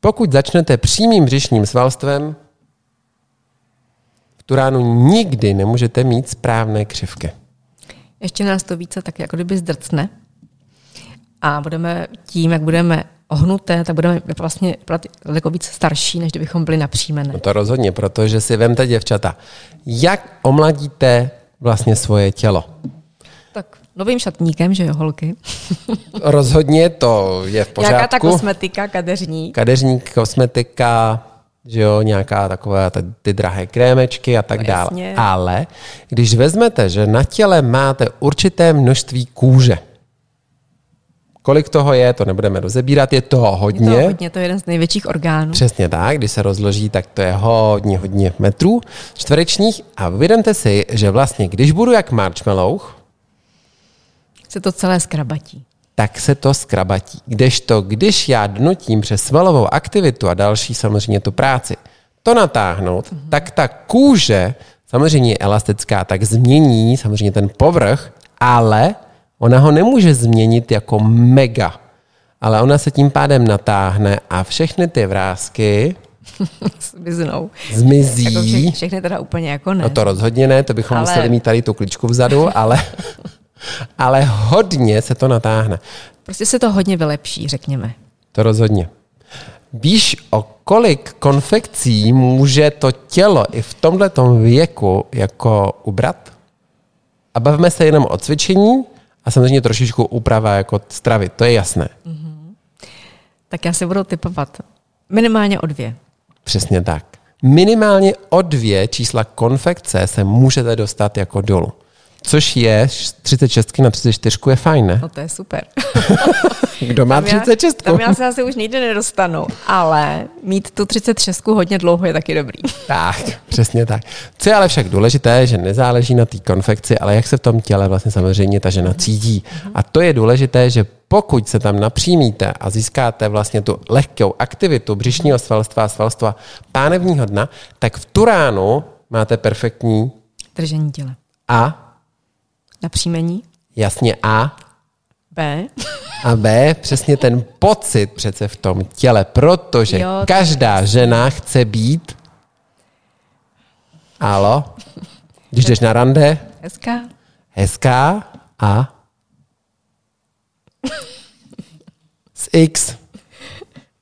B: Pokud začnete přímým břišním svalstvem, v tu ránu nikdy nemůžete mít správné křivky.
C: Ještě nás to více tak jako kdyby zdrcne a budeme tím, jak budeme ohnuté, tak budeme vlastně daleko víc starší, než kdybychom byli napřímené.
B: No to rozhodně, protože si vemte děvčata, jak omladíte vlastně svoje tělo?
C: Tak novým šatníkem, že jo, holky.
B: Rozhodně to je v pořádku.
C: Nějaká ta kosmetika, kadeřník.
B: Kadeřník, kosmetika, že jo, nějaká takové ty drahé krémečky a tak no, dále. Ale když vezmete, že na těle máte určité množství kůže, Kolik toho je, to nebudeme rozebírat, je toho hodně. Je
C: to hodně, to je jeden z největších orgánů.
B: Přesně tak, když se rozloží, tak to je hodně, hodně metrů čtverečních. A uvědomte si, že vlastně, když budu jak marshmallow,
C: se to celé skrabatí.
B: Tak se to skrabatí. Kdežto, když já dnutím přes svalovou aktivitu a další samozřejmě tu práci, to natáhnout, mm-hmm. tak ta kůže samozřejmě je elastická, tak změní samozřejmě ten povrch, ale Ona ho nemůže změnit jako mega, ale ona se tím pádem natáhne a všechny ty vrázky
C: Zmiznou.
B: Zmizí.
C: Jako všechny, všechny teda úplně jako ne.
B: No to rozhodně ne, to bychom ale... museli mít tady tu kličku vzadu, ale, ale hodně se to natáhne.
C: Prostě se to hodně vylepší, řekněme.
B: To rozhodně. Víš, o kolik konfekcí může to tělo i v tomto věku jako ubrat? A bavíme se jenom o cvičení, a samozřejmě trošičku úprava jako stravy, to je jasné. Mm-hmm.
C: Tak já si budu typovat minimálně o dvě.
B: Přesně tak. Minimálně o dvě čísla konfekce se můžete dostat jako dolů. Což je 36 na 34 je fajn, ne?
C: No to je super.
B: Kdo má 36?
C: Tam já se asi už nikdy nedostanu, ale mít tu 36 hodně dlouho je taky dobrý.
B: Tak, přesně tak. Co je ale však důležité, že nezáleží na té konfekci, ale jak se v tom těle vlastně samozřejmě ta žena cítí. A to je důležité, že pokud se tam napřímíte a získáte vlastně tu lehkou aktivitu břišního svalstva a svalstva pánevního dna, tak v tu ránu máte perfektní
C: držení těla.
B: A
C: Napříjmení?
B: Jasně A.
C: B.
B: A B, přesně ten pocit přece v tom těle, protože jo, každá žena chce být Alo? Když jdeš na rande?
C: Hezká.
B: Hezká a z X.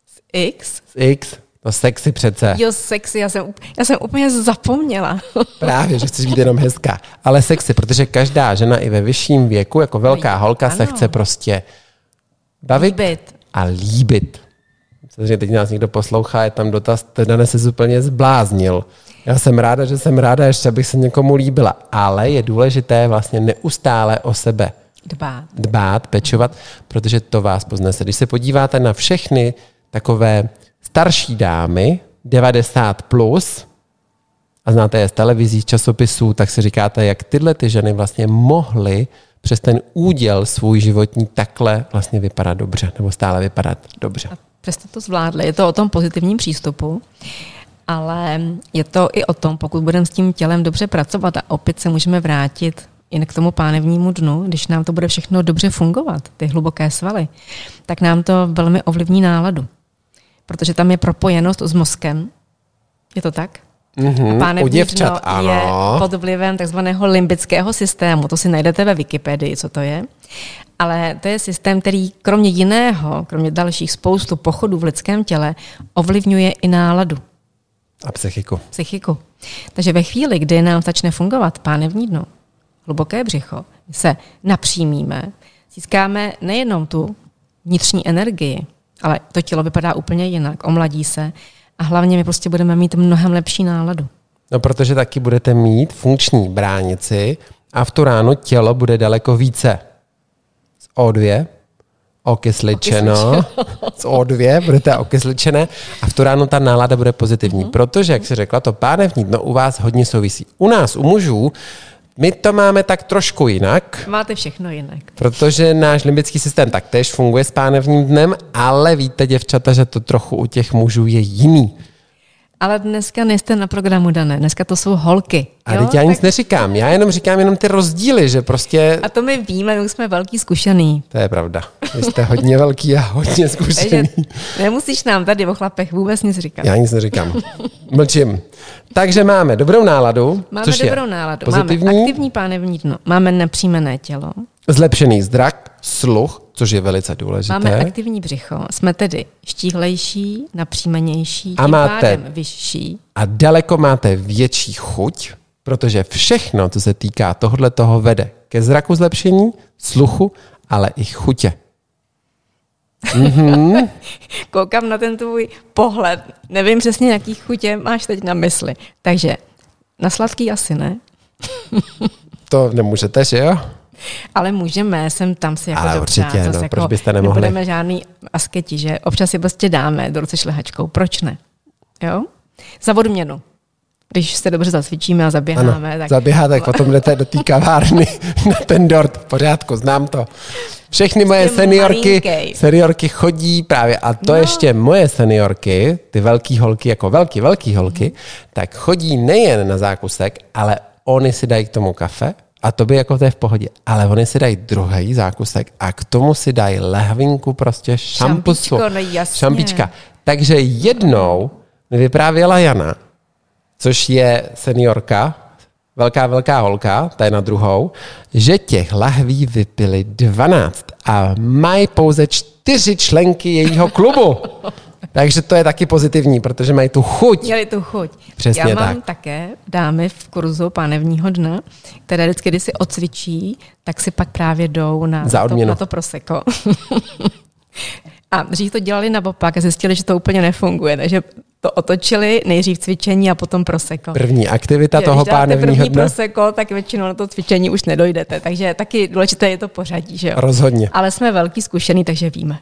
C: Z X?
B: Z X. No sexy přece.
C: Jo, sexy, já jsem, já jsem úplně zapomněla.
B: Právě, že chceš být jenom hezká. Ale sexy, protože každá žena i ve vyšším věku, jako velká no, holka, ano. se chce prostě bavit líbit. a líbit. Samozřejmě teď nás někdo poslouchá, je tam dotaz, teda se úplně zbláznil. Já jsem ráda, že jsem ráda, ještě abych se někomu líbila. Ale je důležité vlastně neustále o sebe
C: dbát,
B: dbát pečovat, protože to vás poznese. Když se podíváte na všechny takové starší dámy, 90 plus, a znáte je z televizí, časopisů, tak si říkáte, jak tyhle ty ženy vlastně mohly přes ten úděl svůj životní takhle vlastně vypadat dobře, nebo stále vypadat dobře. A
C: přesto to zvládli. Je to o tom pozitivním přístupu, ale je to i o tom, pokud budeme s tím tělem dobře pracovat a opět se můžeme vrátit jen k tomu pánevnímu dnu, když nám to bude všechno dobře fungovat, ty hluboké svaly, tak nám to velmi ovlivní náladu protože tam je propojenost s mozkem. Je to tak?
B: Mhm,
C: A pánevní
B: u děvčat,
C: dno
B: ano.
C: je pod vlivem takzvaného limbického systému. To si najdete ve Wikipedii, co to je. Ale to je systém, který kromě jiného, kromě dalších spoustu pochodů v lidském těle, ovlivňuje i náladu,
B: A psychiku.
C: psychiku. Takže ve chvíli, kdy nám začne fungovat pánevní dno, hluboké břicho, se napřímíme, získáme nejenom tu vnitřní energii, ale to tělo vypadá úplně jinak, omladí se a hlavně my prostě budeme mít mnohem lepší náladu.
B: No, protože taky budete mít funkční bránici a v tu ráno tělo bude daleko více z O2, okysličeno, z O2 budete okysličené a v tu ráno ta nálada bude pozitivní,
C: Mhm.
B: protože, jak jsi řekla, to pánevní dno u vás hodně souvisí. U nás, u mužů, my to máme tak trošku jinak,
C: Máte všechno jinak.
B: protože náš limbický systém taktéž funguje s pánevním dnem, ale víte, děvčata, že to trochu u těch mužů je jiný.
C: Ale dneska nejste na programu dané, dneska to jsou holky.
B: A
C: jo?
B: teď já nic
C: Tak-
B: neříkám, já jenom říkám jenom ty rozdíly, že prostě
C: A to my víme, my už jsme velký zkušený.
B: To je pravda. Vy jste hodně velký a hodně
C: Takže
B: zkušený.
C: nemusíš nám tady o chlapech vůbec nic říkat.
B: Já nic neříkám. Mlčím. Takže máme dobrou náladu,
C: Máme
B: což
C: dobrou
B: je
C: náladu.
B: pozitivní,
C: Máme aktivní pánevní dno. Máme napřímené tělo.
B: zlepšený zrak, sluch, což je velice důležité.
C: Máme aktivní břicho. Jsme tedy štíhlejší, napřímenější,
B: A máte-
C: vyšší.
B: A daleko máte větší chuť, protože všechno, co se týká tohle toho, vede ke zraku zlepšení, sluchu, ale i chutě.
C: Koukám na ten tvůj pohled. Nevím přesně, jaký chutě máš teď na mysli. Takže na sladký asi ne,
B: To nemůžete, že jo?
C: Ale můžeme, sem tam si jako
B: Ale
C: dopřát,
B: určitě, no,
C: jako
B: proč byste nemohli?
C: Nebudeme žádný asketi, že občas si prostě dáme do ruce šlehačkou. Proč ne? Jo? Za odměnu. Když se dobře zacvičíme a
B: Ano,
C: zaběháme, tak
B: zaběháte, tak potom jdete do té kavárny na ten dort. V pořádku, znám to. Všechny moje
C: Prostě
B: seniorky,
C: malinkej.
B: seniorky chodí právě, a to no. ještě moje seniorky, ty velký holky, jako velký, velký holky, tak chodí nejen na zákusek, ale oni si dají k tomu kafe, a to by jako to je v pohodě. Ale oni si dají druhý zákusek a k tomu si dají lehvinku prostě šampusu.
C: Šampíčko, no jasně.
B: Šampička. Takže jednou mi vyprávěla Jana, což je seniorka, velká, velká holka, ta je na druhou, že těch lahví vypili 12 a mají pouze čtyři členky jejího klubu. Takže to je taky pozitivní, protože mají tu chuť.
C: Měli tu chuť.
B: Přesně
C: Já mám
B: tak.
C: také dámy v kurzu pánevního dna, které vždycky, když si odcvičí, tak si pak právě jdou na,
B: Za
C: to, na to proseko. a dřív to dělali na opak a zjistili, že to úplně nefunguje, takže to otočili, nejdřív cvičení a potom proseko.
B: První aktivita toho
C: Když dáte
B: pánevního
C: první
B: dne.
C: proseko, tak většinou na to cvičení už nedojdete. Takže taky důležité je to pořadí, že jo?
B: Rozhodně.
C: Ale jsme velký zkušený, takže víme.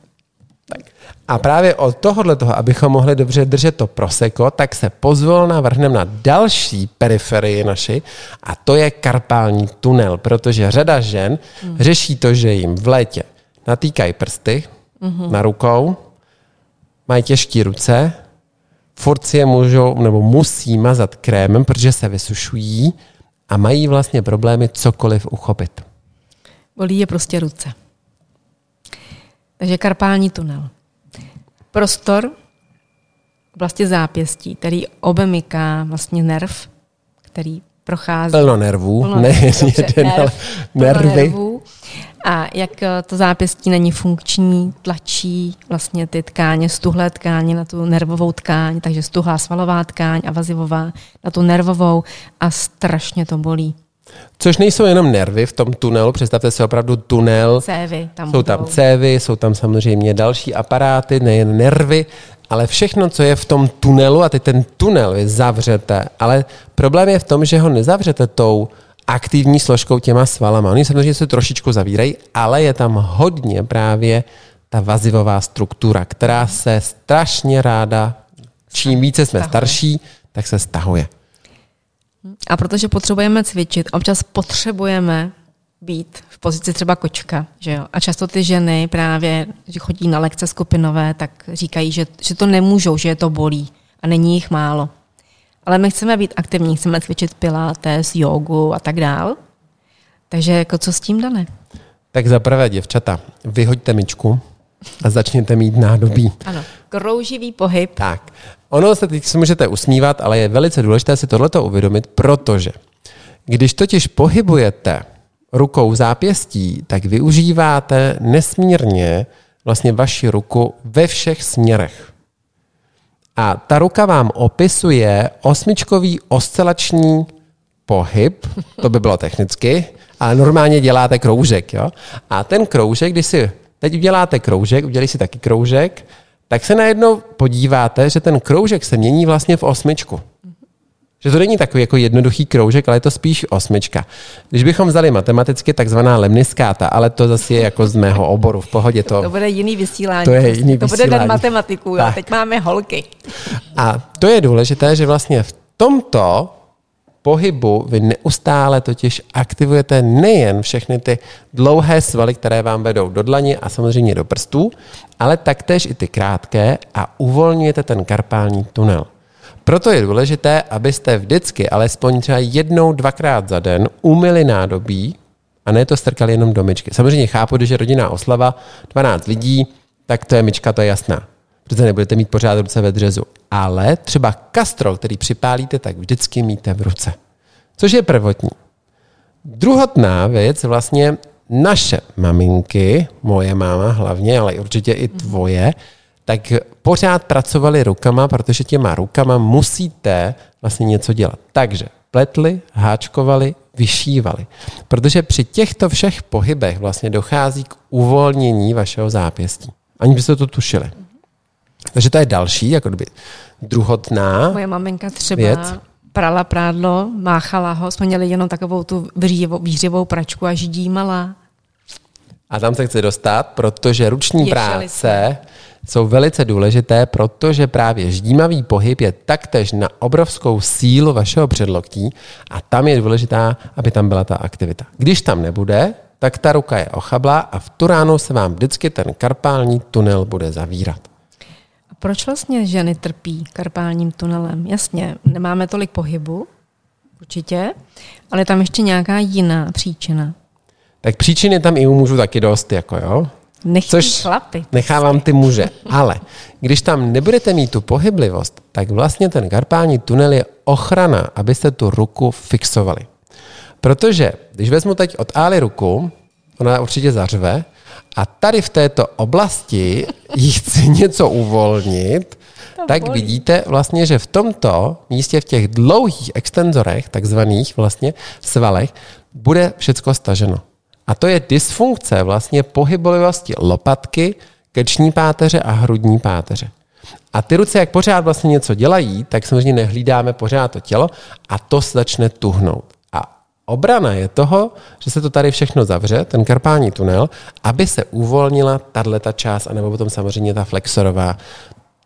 B: A právě od tohohle toho, abychom mohli dobře držet to proseko, tak se pozvolna vrhneme na další periferii naši a to je karpální tunel, protože řada žen
C: Hmm.
B: řeší to, že jim v létě natýkají prsty
C: Mhm.
B: na rukou, mají těžké ruce, furt si je můžou nebo musí mazat krémem, protože se vysušují a mají vlastně problémy cokoliv uchopit.
C: Bolí je prostě ruce. Takže karpální tunel. Prostor vlastně zápěstí, který obemyká vlastně nerv, který prochází.
B: Plno nervů,
C: Plno
B: ne
C: dobře,
B: jeden, ale
C: plno
B: nervy.
C: nervů. A jak eh, to zápěstí není funkční, tlačí vlastně ty tkáně, stuhlé tkáně na tu nervovou tkáň, takže stuhlá svalová tkáň a vazivová na tu nervovou a strašně to bolí.
B: Což nejsou jenom nervy v tom tunelu, představte si opravdu tunel.
C: Cévy tam
B: Jsou tam
C: budou.
B: cévy, jsou tam samozřejmě další aparáty, nejen nervy, ale všechno, co je v tom tunelu, a teď ten tunel vy zavřete, ale problém je v tom, že ho nezavřete tou aktivní složkou těma svalama. Oni samozřejmě se trošičku zavírají, ale je tam hodně právě ta vazivová struktura, která se strašně ráda, čím více jsme starší, tak se stahuje.
C: A protože potřebujeme cvičit, občas potřebujeme být v pozici třeba kočka. Že jo? A často ty ženy právě, že chodí na lekce skupinové, tak říkají, že, že to nemůžou, že je to bolí. A není jich málo. Ale my chceme být aktivní, chceme cvičit pilates, jogu a tak dál. Takže jako co s tím, Dané?
B: Tak za prvé, děvčata, vyhoďte myčku, a začněte mít nádobí.
C: Ano, krouživý pohyb.
B: Tak, ono se teď si můžete usmívat, ale je velice důležité si tohleto uvědomit, protože když totiž pohybujete rukou v zápěstí, tak využíváte nesmírně vlastně vaši ruku ve všech směrech. A ta ruka vám opisuje osmičkový oscilační pohyb, to by bylo technicky, a normálně děláte kroužek. Jo? A ten kroužek, když si teď uděláte kroužek, udělí si taky kroužek, tak se najednou podíváte, že ten kroužek se mění vlastně v osmičku. Že to není takový jako jednoduchý kroužek, ale je to spíš osmička. Když bychom vzali matematicky takzvaná lemniskáta, ale to zase je jako z mého oboru, v pohodě to.
C: To bude jiný vysílání.
B: To je jiný
C: to
B: vysílání.
C: bude den matematiku, jo. Teď máme holky.
B: A to je důležité, že vlastně v tomto pohybu vy neustále totiž aktivujete nejen všechny ty dlouhé svaly, které vám vedou do dlaně a samozřejmě do prstů, ale taktéž i ty krátké a uvolňujete ten karpální tunel. Proto je důležité, abyste vždycky, alespoň třeba jednou, dvakrát za den, umyli nádobí a ne to strkali jenom do myčky. Samozřejmě chápu, je rodinná oslava, 12 lidí, tak to je myčka, to je jasná. Protože nebudete mít pořád ruce ve dřezu. Ale třeba kastrol, který připálíte, tak vždycky míte v ruce. Což je prvotní. Druhotná věc vlastně naše maminky, moje máma hlavně, ale určitě i tvoje, tak pořád pracovali rukama, protože těma rukama musíte vlastně něco dělat. Takže pletli, háčkovali, vyšívali. Protože při těchto všech pohybech vlastně dochází k uvolnění vašeho zápěstí. Ani byste to tušili. Takže to je další, jako kdyby druhotná.
C: Moje maminka třeba
B: Věc.
C: prala prádlo, máchala ho, jsme měli jenom takovou tu výřivou, výřivou pračku a ždímala.
B: A tam se chci dostat, protože ruční
C: Ješeli
B: práce jsou velice důležité, protože právě ždímavý pohyb je taktéž na obrovskou sílu vašeho předloktí a tam je důležitá, aby tam byla ta aktivita. Když tam nebude, tak ta ruka je ochablá a v tu ránu se vám vždycky ten karpální tunel bude zavírat.
C: Proč vlastně ženy trpí karpálním tunelem? Jasně, nemáme tolik pohybu, určitě, ale je tam ještě nějaká jiná příčina.
B: Tak příčin je tam i u mužů taky dost, jako jo. Což
C: chlapy.
B: nechávám ty muže. Ale když tam nebudete mít tu pohyblivost, tak vlastně ten karpální tunel je ochrana, abyste tu ruku fixovali. Protože když vezmu teď od Ály ruku, ona určitě zařve, a tady v této oblasti jí chci něco uvolnit, tak vidíte vlastně, že v tomto místě, v těch dlouhých extenzorech, takzvaných vlastně svalech, bude všecko staženo. A to je dysfunkce vlastně pohyblivosti lopatky, krční páteře a hrudní páteře. A ty ruce, jak pořád vlastně něco dělají, tak samozřejmě nehlídáme pořád to tělo a to se začne tuhnout. Obrana je toho, že se to tady všechno zavře, ten karpální tunel, aby se uvolnila tato část, anebo potom samozřejmě ta flexorová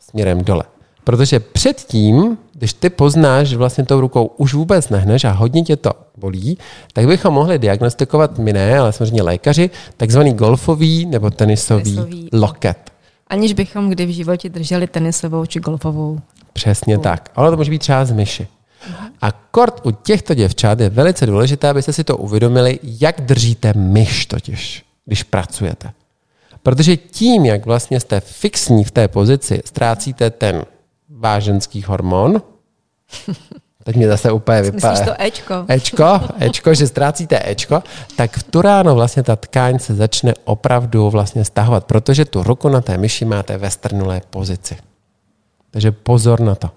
B: směrem dole. Protože předtím, když ty poznáš, že vlastně tou rukou už vůbec nehneš a hodně tě to bolí, tak bychom mohli diagnostikovat my ne, ale samozřejmě lékaři, takzvaný golfový nebo tenisový,
C: Tenisový.
B: loket.
C: Aniž bychom kdy v životě drželi tenisovou či golfovou.
B: Přesně tak. Ale to může být třeba z myši. A kort u těchto děvčat je velice důležité, abyste si to uvědomili, jak držíte myš totiž, když pracujete. Protože tím, jak vlastně jste fixní v té pozici, ztrácíte ten váženský hormon, teď mě zase úplně vypadá.
C: Myslíš to Ečko?
B: Ečko, Ečko, že ztrácíte Ečko, tak v tu ráno vlastně ta tkáň se začne opravdu vlastně stahovat, protože tu ruku na té myši máte ve strnulé pozici. Takže pozor na to.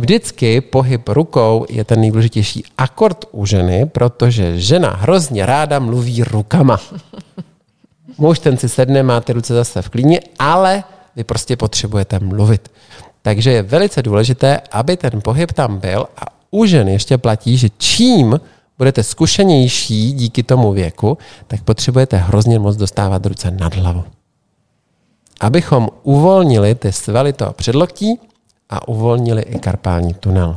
B: Vždycky pohyb rukou je ten nejdůležitější akord u ženy, protože žena hrozně ráda mluví rukama. Muž ten si sedne, má ty ruce zase v klíně, ale vy prostě potřebujete mluvit. Takže je velice důležité, aby ten pohyb tam byl a u žen ještě platí, že čím budete zkušenější díky tomu věku, tak potřebujete hrozně moc dostávat ruce nad hlavu. Abychom uvolnili ty svaly toho předloktí a uvolnili i karpální tunel.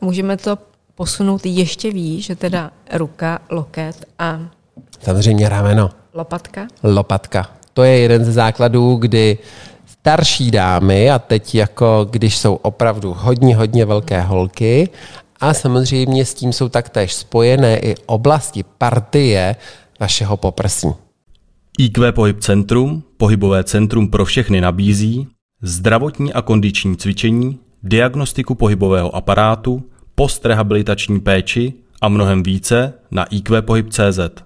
C: Můžeme to posunout ještě výš, že teda ruka, loket a
B: Samozřejmě rameno,
C: lopatka.
B: lopatka. To je jeden ze základů, kdy starší dámy, a teď jako když jsou opravdu hodně, hodně velké holky, a samozřejmě s tím jsou taktéž spojené i oblasti partie vašeho poprsní.
A: IQ Pohyb Centrum, pohybové centrum pro všechny nabízí zdravotní a kondiční cvičení, diagnostiku pohybového aparátu, postrehabilitační péči a mnohem více na iqpohyb.cz.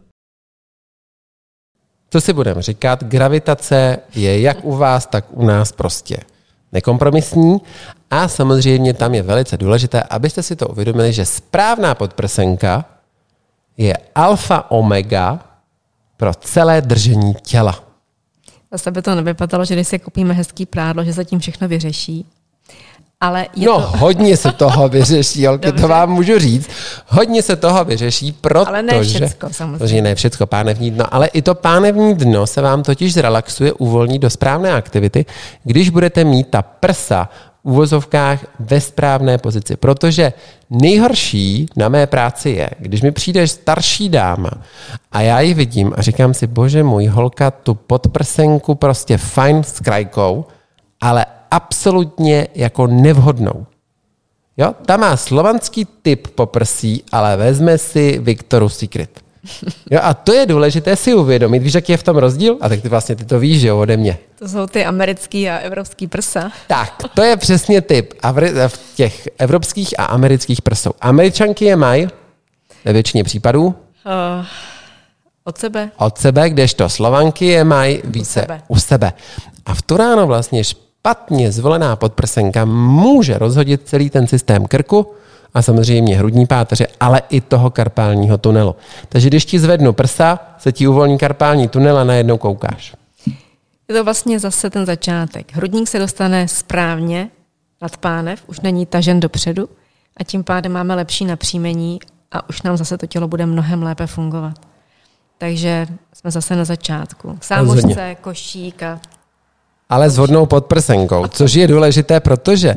B: Co si budeme říkat, gravitace je jak u vás, tak u nás prostě nekompromisní a samozřejmě tam je velice důležité, abyste si to uvědomili, že správná podprsenka je alfa omega pro celé držení těla.
C: Zase by to nevypadalo, že když si koupíme hezký prádlo, že se tím všechno vyřeší. Ale je
B: no,
C: to...
B: hodně se toho vyřeší, Olky, to vám můžu říct. Hodně se toho vyřeší, protože...
C: Ale ne všecko, samozřejmě.
B: Protože ne všecko, pánevní dno, ale i to pánevní dno se vám totiž zrelaxuje, uvolní do správné aktivity, když budete mít ta prsa uvozovkách ve správné pozici. Protože nejhorší na mé práci je, když mi přijde starší dáma a já ji vidím a říkám si, bože můj, holka tu podprsenku prostě fajn s krajkou, ale absolutně jako nevhodnou. Jo, ta má slovanský typ poprsí, ale vezme si Victoru Secret. Jo, a to je důležité si uvědomit. Víš, jaký je v tom rozdíl? A tak ty vlastně ty to víš, že jo, ode mě.
C: To jsou ty americký a evropský prsa.
B: Tak, to je přesně typ v těch evropských a amerických prsou. Američanky je mají ve většině případů. Uh,
C: od sebe.
B: Od sebe, kdežto Slovanky je mají více u sebe. u sebe. A v Turáno vlastně špatně zvolená podprsenka může rozhodit celý ten systém krku, a samozřejmě hrudní páteře, ale i toho karpálního tunelu. Takže když ti zvednu prsa, se ti uvolní karpální tunel a najednou koukáš.
C: Je to vlastně zase ten začátek. Hrudník se dostane správně nad pánev, už není tažen dopředu a tím pádem máme lepší napříjmení a už nám zase to tělo bude mnohem lépe fungovat. Takže jsme zase na začátku. Sámořce, košík a
B: ale s hodnou podprsenkou, což je důležité, protože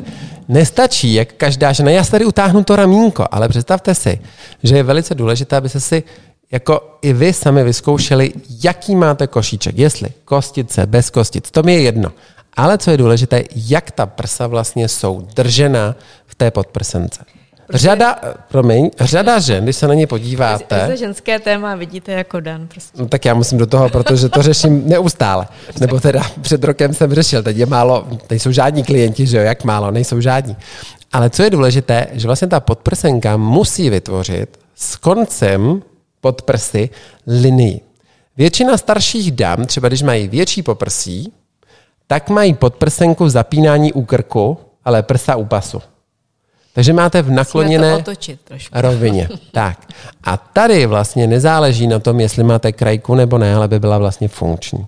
B: nestačí, jak každá žena, já si tady utáhnu to ramínko, ale představte si, že je velice důležité, aby se si jako i vy sami vyzkoušeli, jaký máte košíček, jestli kostice, bez kostic, to mi je jedno. Ale co je důležité, jak ta prsa vlastně jsou držena v té podprsence. Řada, promiň, řada žen, když se na ně podíváte...
C: Za ženské téma vidíte jako Dan. Prostě.
B: No, tak já musím do toho, protože to řeším neustále. Nebo teda před rokem jsem řešil, teď je málo, teď jsou žádní klienti, že jo, jak málo, nejsou žádní. Ale co je důležité, že vlastně ta podprsenka musí vytvořit s koncem podprsy linii. Většina starších dam, třeba když mají větší poprsí, tak mají podprsenku zapínání u krku, ale prsa u pasu. Takže máte v nakloněné rovině. Tak. A tady vlastně nezáleží na tom, jestli máte krajku nebo ne, ale by byla vlastně funkční.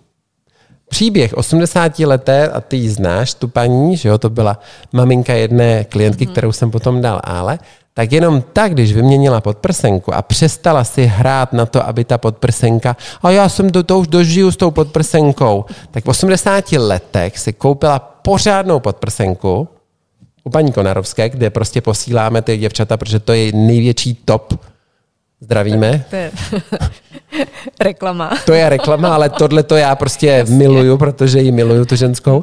B: Příběh 80 leté, a ty ji znáš, tu paní, že jo, to byla maminka jedné klientky, mm-hmm. kterou jsem potom dal ale, tak jenom tak, když vyměnila podprsenku a přestala si hrát na to, aby ta podprsenka, a já jsem do toho už dožiju s tou podprsenkou, tak v 80 letech si koupila pořádnou podprsenku, u paní Konarovské, kde prostě posíláme ty děvčata, protože to je největší top. Zdravíme.
C: To je reklama.
B: To je reklama, ale tohle to já prostě Jasně. miluju, protože ji miluju, tu ženskou.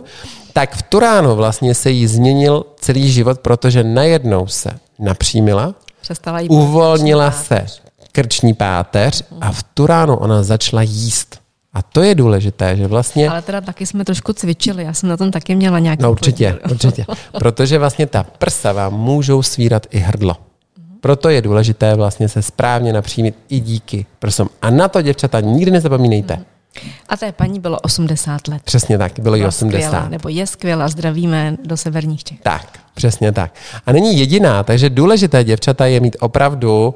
B: Tak v Turánu vlastně se jí změnil celý život, protože najednou se napřímila,
C: Přestala jí
B: uvolnila se krční páteř a v Turánu ona začala jíst. A to je důležité, že vlastně...
C: Ale teda taky jsme trošku cvičili, já jsem na tom taky měla nějaký
B: No určitě, podíl. určitě. Protože vlastně ta prsa vám můžou svírat i hrdlo. Proto je důležité vlastně se správně napřímit i díky prsům. A na to, děvčata, nikdy nezapomínejte.
C: A té paní bylo 80 let.
B: Přesně tak, bylo jí 80.
C: Skvělá, nebo je skvělá, zdravíme do severních Čech.
B: Tak, přesně tak. A není jediná, takže důležité děvčata je mít opravdu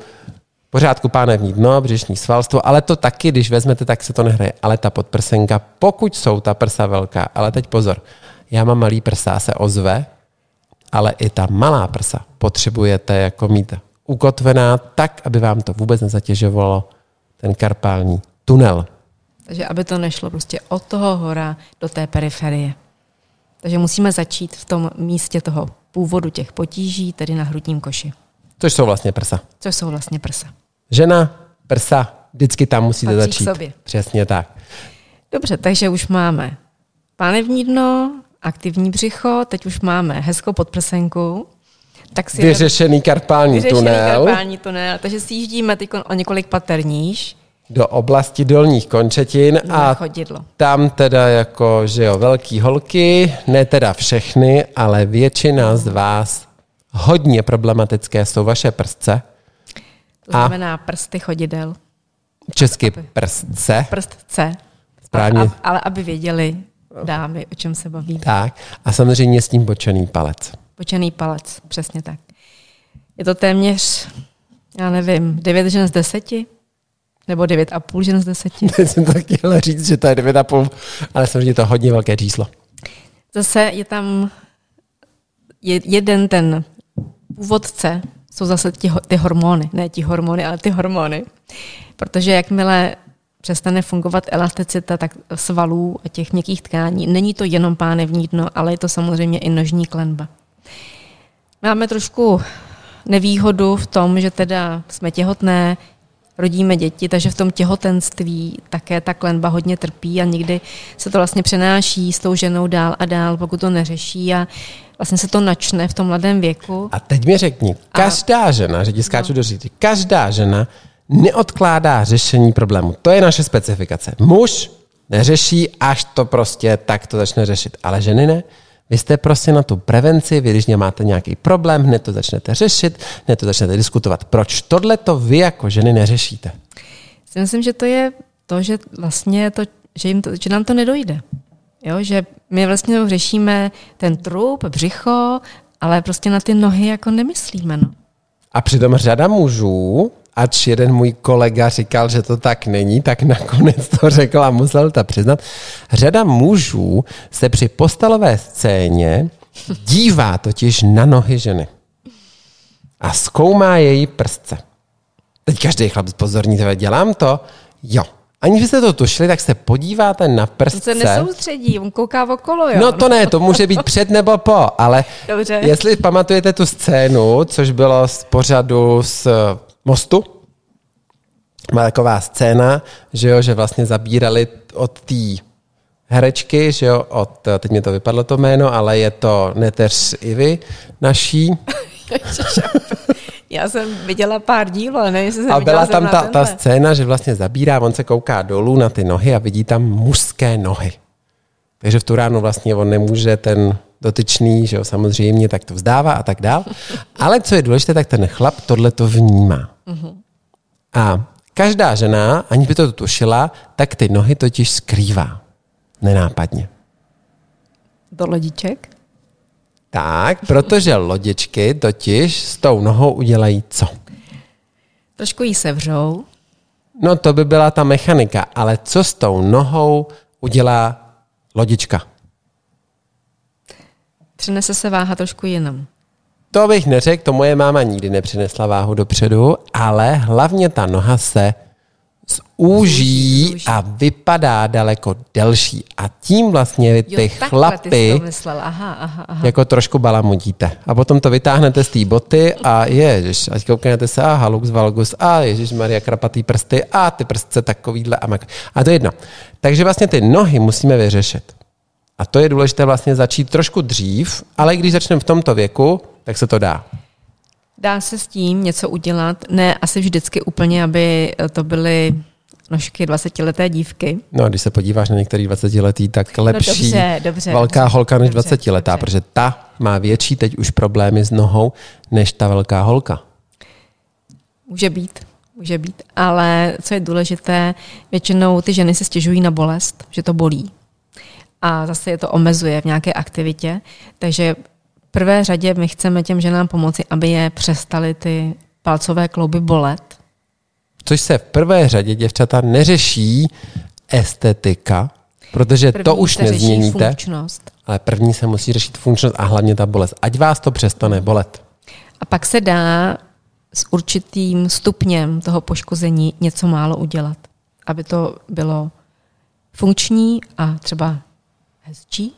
B: pořádku pánevní dno, břišní svalstvo, ale to taky, když vezmete, tak se to nehraje. Ale ta podprsenka, pokud jsou ta prsa velká, ale teď pozor, já mám malý prsa, se ozve, ale i ta malá prsa potřebujete jako mít ukotvená tak, aby vám to vůbec nezatěžovalo ten karpální tunel.
C: Takže aby to nešlo prostě od toho hora do té periferie. Takže musíme začít v tom místě toho původu těch potíží, tedy na hrudním koši.
B: Což jsou vlastně prsa.
C: Což jsou vlastně prsa.
B: Žena, prsa, vždycky tam musíte Patří začít.
C: sobě.
B: Přesně tak.
C: Dobře, takže už máme pánevní dno, aktivní břicho, teď už máme hezkou podprsenku.
B: Tak si vyřešený karpální
C: vyřešený
B: tunel.
C: karpální tunel, takže si jíždíme teď o několik pater níž.
B: do oblasti dolních končetin a
C: chodidlo.
B: tam teda jako, že jo, velký holky, ne teda všechny, ale většina z vás hodně problematické jsou vaše prstce,
C: To
B: A?
C: znamená prsty chodidel.
B: česky prstce,
C: Prstce.
B: Správně.
C: A, a, ale aby věděli dámy, o čem se baví.
B: tak, a samozřejmě s tím bočený palec.
C: Počený palec, přesně tak. Je to téměř, já nevím, 9 žen z 10? Nebo 9,5 žen z 10?
B: Teď jsem to chtěl říct, že to je 9,5, ale samozřejmě je to hodně velké číslo.
C: Zase je tam je, jeden ten původce, jsou zase ho- ty hormony, ne ti hormony, ale ty hormony. Protože jakmile přestane fungovat elasticita tak svalů a těch měkkých tkání, není to jenom pánevní dno, ale je to samozřejmě i nožní klenba. Máme trošku nevýhodu v tom, že teda jsme těhotné, rodíme děti, takže v tom těhotenství také ta klenba hodně trpí a někdy se to vlastně přenáší s tou ženou dál a dál, pokud to neřeší a vlastně se to načne v tom mladém věku.
B: A teď mi řekni, každá žena, že ti skáču do říci, každá žena neodkládá řešení problému. To je naše specifikace. Muž neřeší, až to prostě tak to začne řešit. Ale ženy ne. Vy jste prostě na tu prevenci, vy když máte nějaký problém, hned to začnete řešit, hned to začnete diskutovat. Proč tohle to vy jako ženy neřešíte?
C: Si myslím, že to je to, že vlastně to, že, jim to, že nám to nedojde. Jo, že my vlastně řešíme ten trup, břicho, ale prostě na ty nohy jako nemyslíme. No.
B: A přitom řada mužů, ač jeden můj kolega říkal, že to tak není, tak nakonec to řekl a musel to přiznat. Řada mužů se při postelové scéně dívá totiž na nohy ženy a zkoumá její prstce. Teď každý chlap pozorní, tebe, dělám to? Jo. Aniž byste to tušili, tak se podíváte na
C: To
B: prstce.
C: se nesoustředí, on kouká okolo, jo.
B: No to ne, to může být před nebo po, ale
C: Dobře.
B: jestli pamatujete tu scénu, což bylo z pořadu z mostu, byla taková scéna, že jo, že vlastně zabírali od té herečky, že jo, od, teď mi to vypadlo to jméno, ale je to neteř Ivy naší.
C: Já jsem viděla pár dílů, ale nevím, jestli jsem
B: A
C: viděla
B: byla tam ta, ta scéna, že vlastně zabírá, on se kouká dolů na ty nohy a vidí tam mužské nohy. Takže v tu ránu vlastně on nemůže ten dotyčný, že jo, samozřejmě, tak to vzdává a tak dál. Ale co je důležité, tak ten chlap tohle to vnímá. A každá žena, aniž by to tušila, tak ty nohy totiž skrývá. Nenápadně.
C: Do lodiček.
B: Tak, protože lodičky totiž s tou nohou udělají co?
C: Trošku jí sevřou.
B: No to by byla ta mechanika, ale co s tou nohou udělá lodička?
C: Přenese se váha trošku jinam.
B: To bych neřekl, to moje máma nikdy nepřinesla váhu dopředu, ale hlavně ta noha se zúží a vypadá daleko delší. A tím vlastně vy
C: Jo,
B: ty
C: takhle
B: chlapy
C: Ty. Aha, aha, aha.
B: jako trošku balamudíte. A potom to vytáhnete z té boty a ježiš, ať kouknete se, a halux valgus, a ježiš Maria krapatý prsty, a ty prstce takovýhle a mak. A to je jedno. Takže vlastně ty nohy musíme vyřešit. A to je důležité vlastně začít trošku dřív, ale když začneme v tomto věku, tak se to dá.
C: Dá se s tím něco udělat, ne asi vždycky úplně, aby to byly nožky 20-leté dívky.
B: No, když se podíváš na některý 20 letý, tak lepší
C: dobře, dobře,
B: velká
C: dobře,
B: holka než
C: dobře,
B: 20 letá,
C: dobře.
B: protože ta má větší teď už problémy s nohou, než ta velká holka.
C: Může být, může být. Ale co je důležité, většinou ty ženy si stěžují na bolest, že to bolí. A zase je to omezuje v nějaké aktivitě. Takže prvé řadě my chceme těm ženám pomoci, aby je přestaly ty palcové klouby bolet.
B: Což se v prvé řadě děvčata neřeší estetika, protože
C: První
B: to už nezměníte,
C: Funkčnost.
B: ale první se musí řešit funkčnost a hlavně ta bolest. Ať vás to přestane bolet.
C: A pak se dá s určitým stupněm toho poškození něco málo udělat, aby to bylo funkční a třeba hezčí.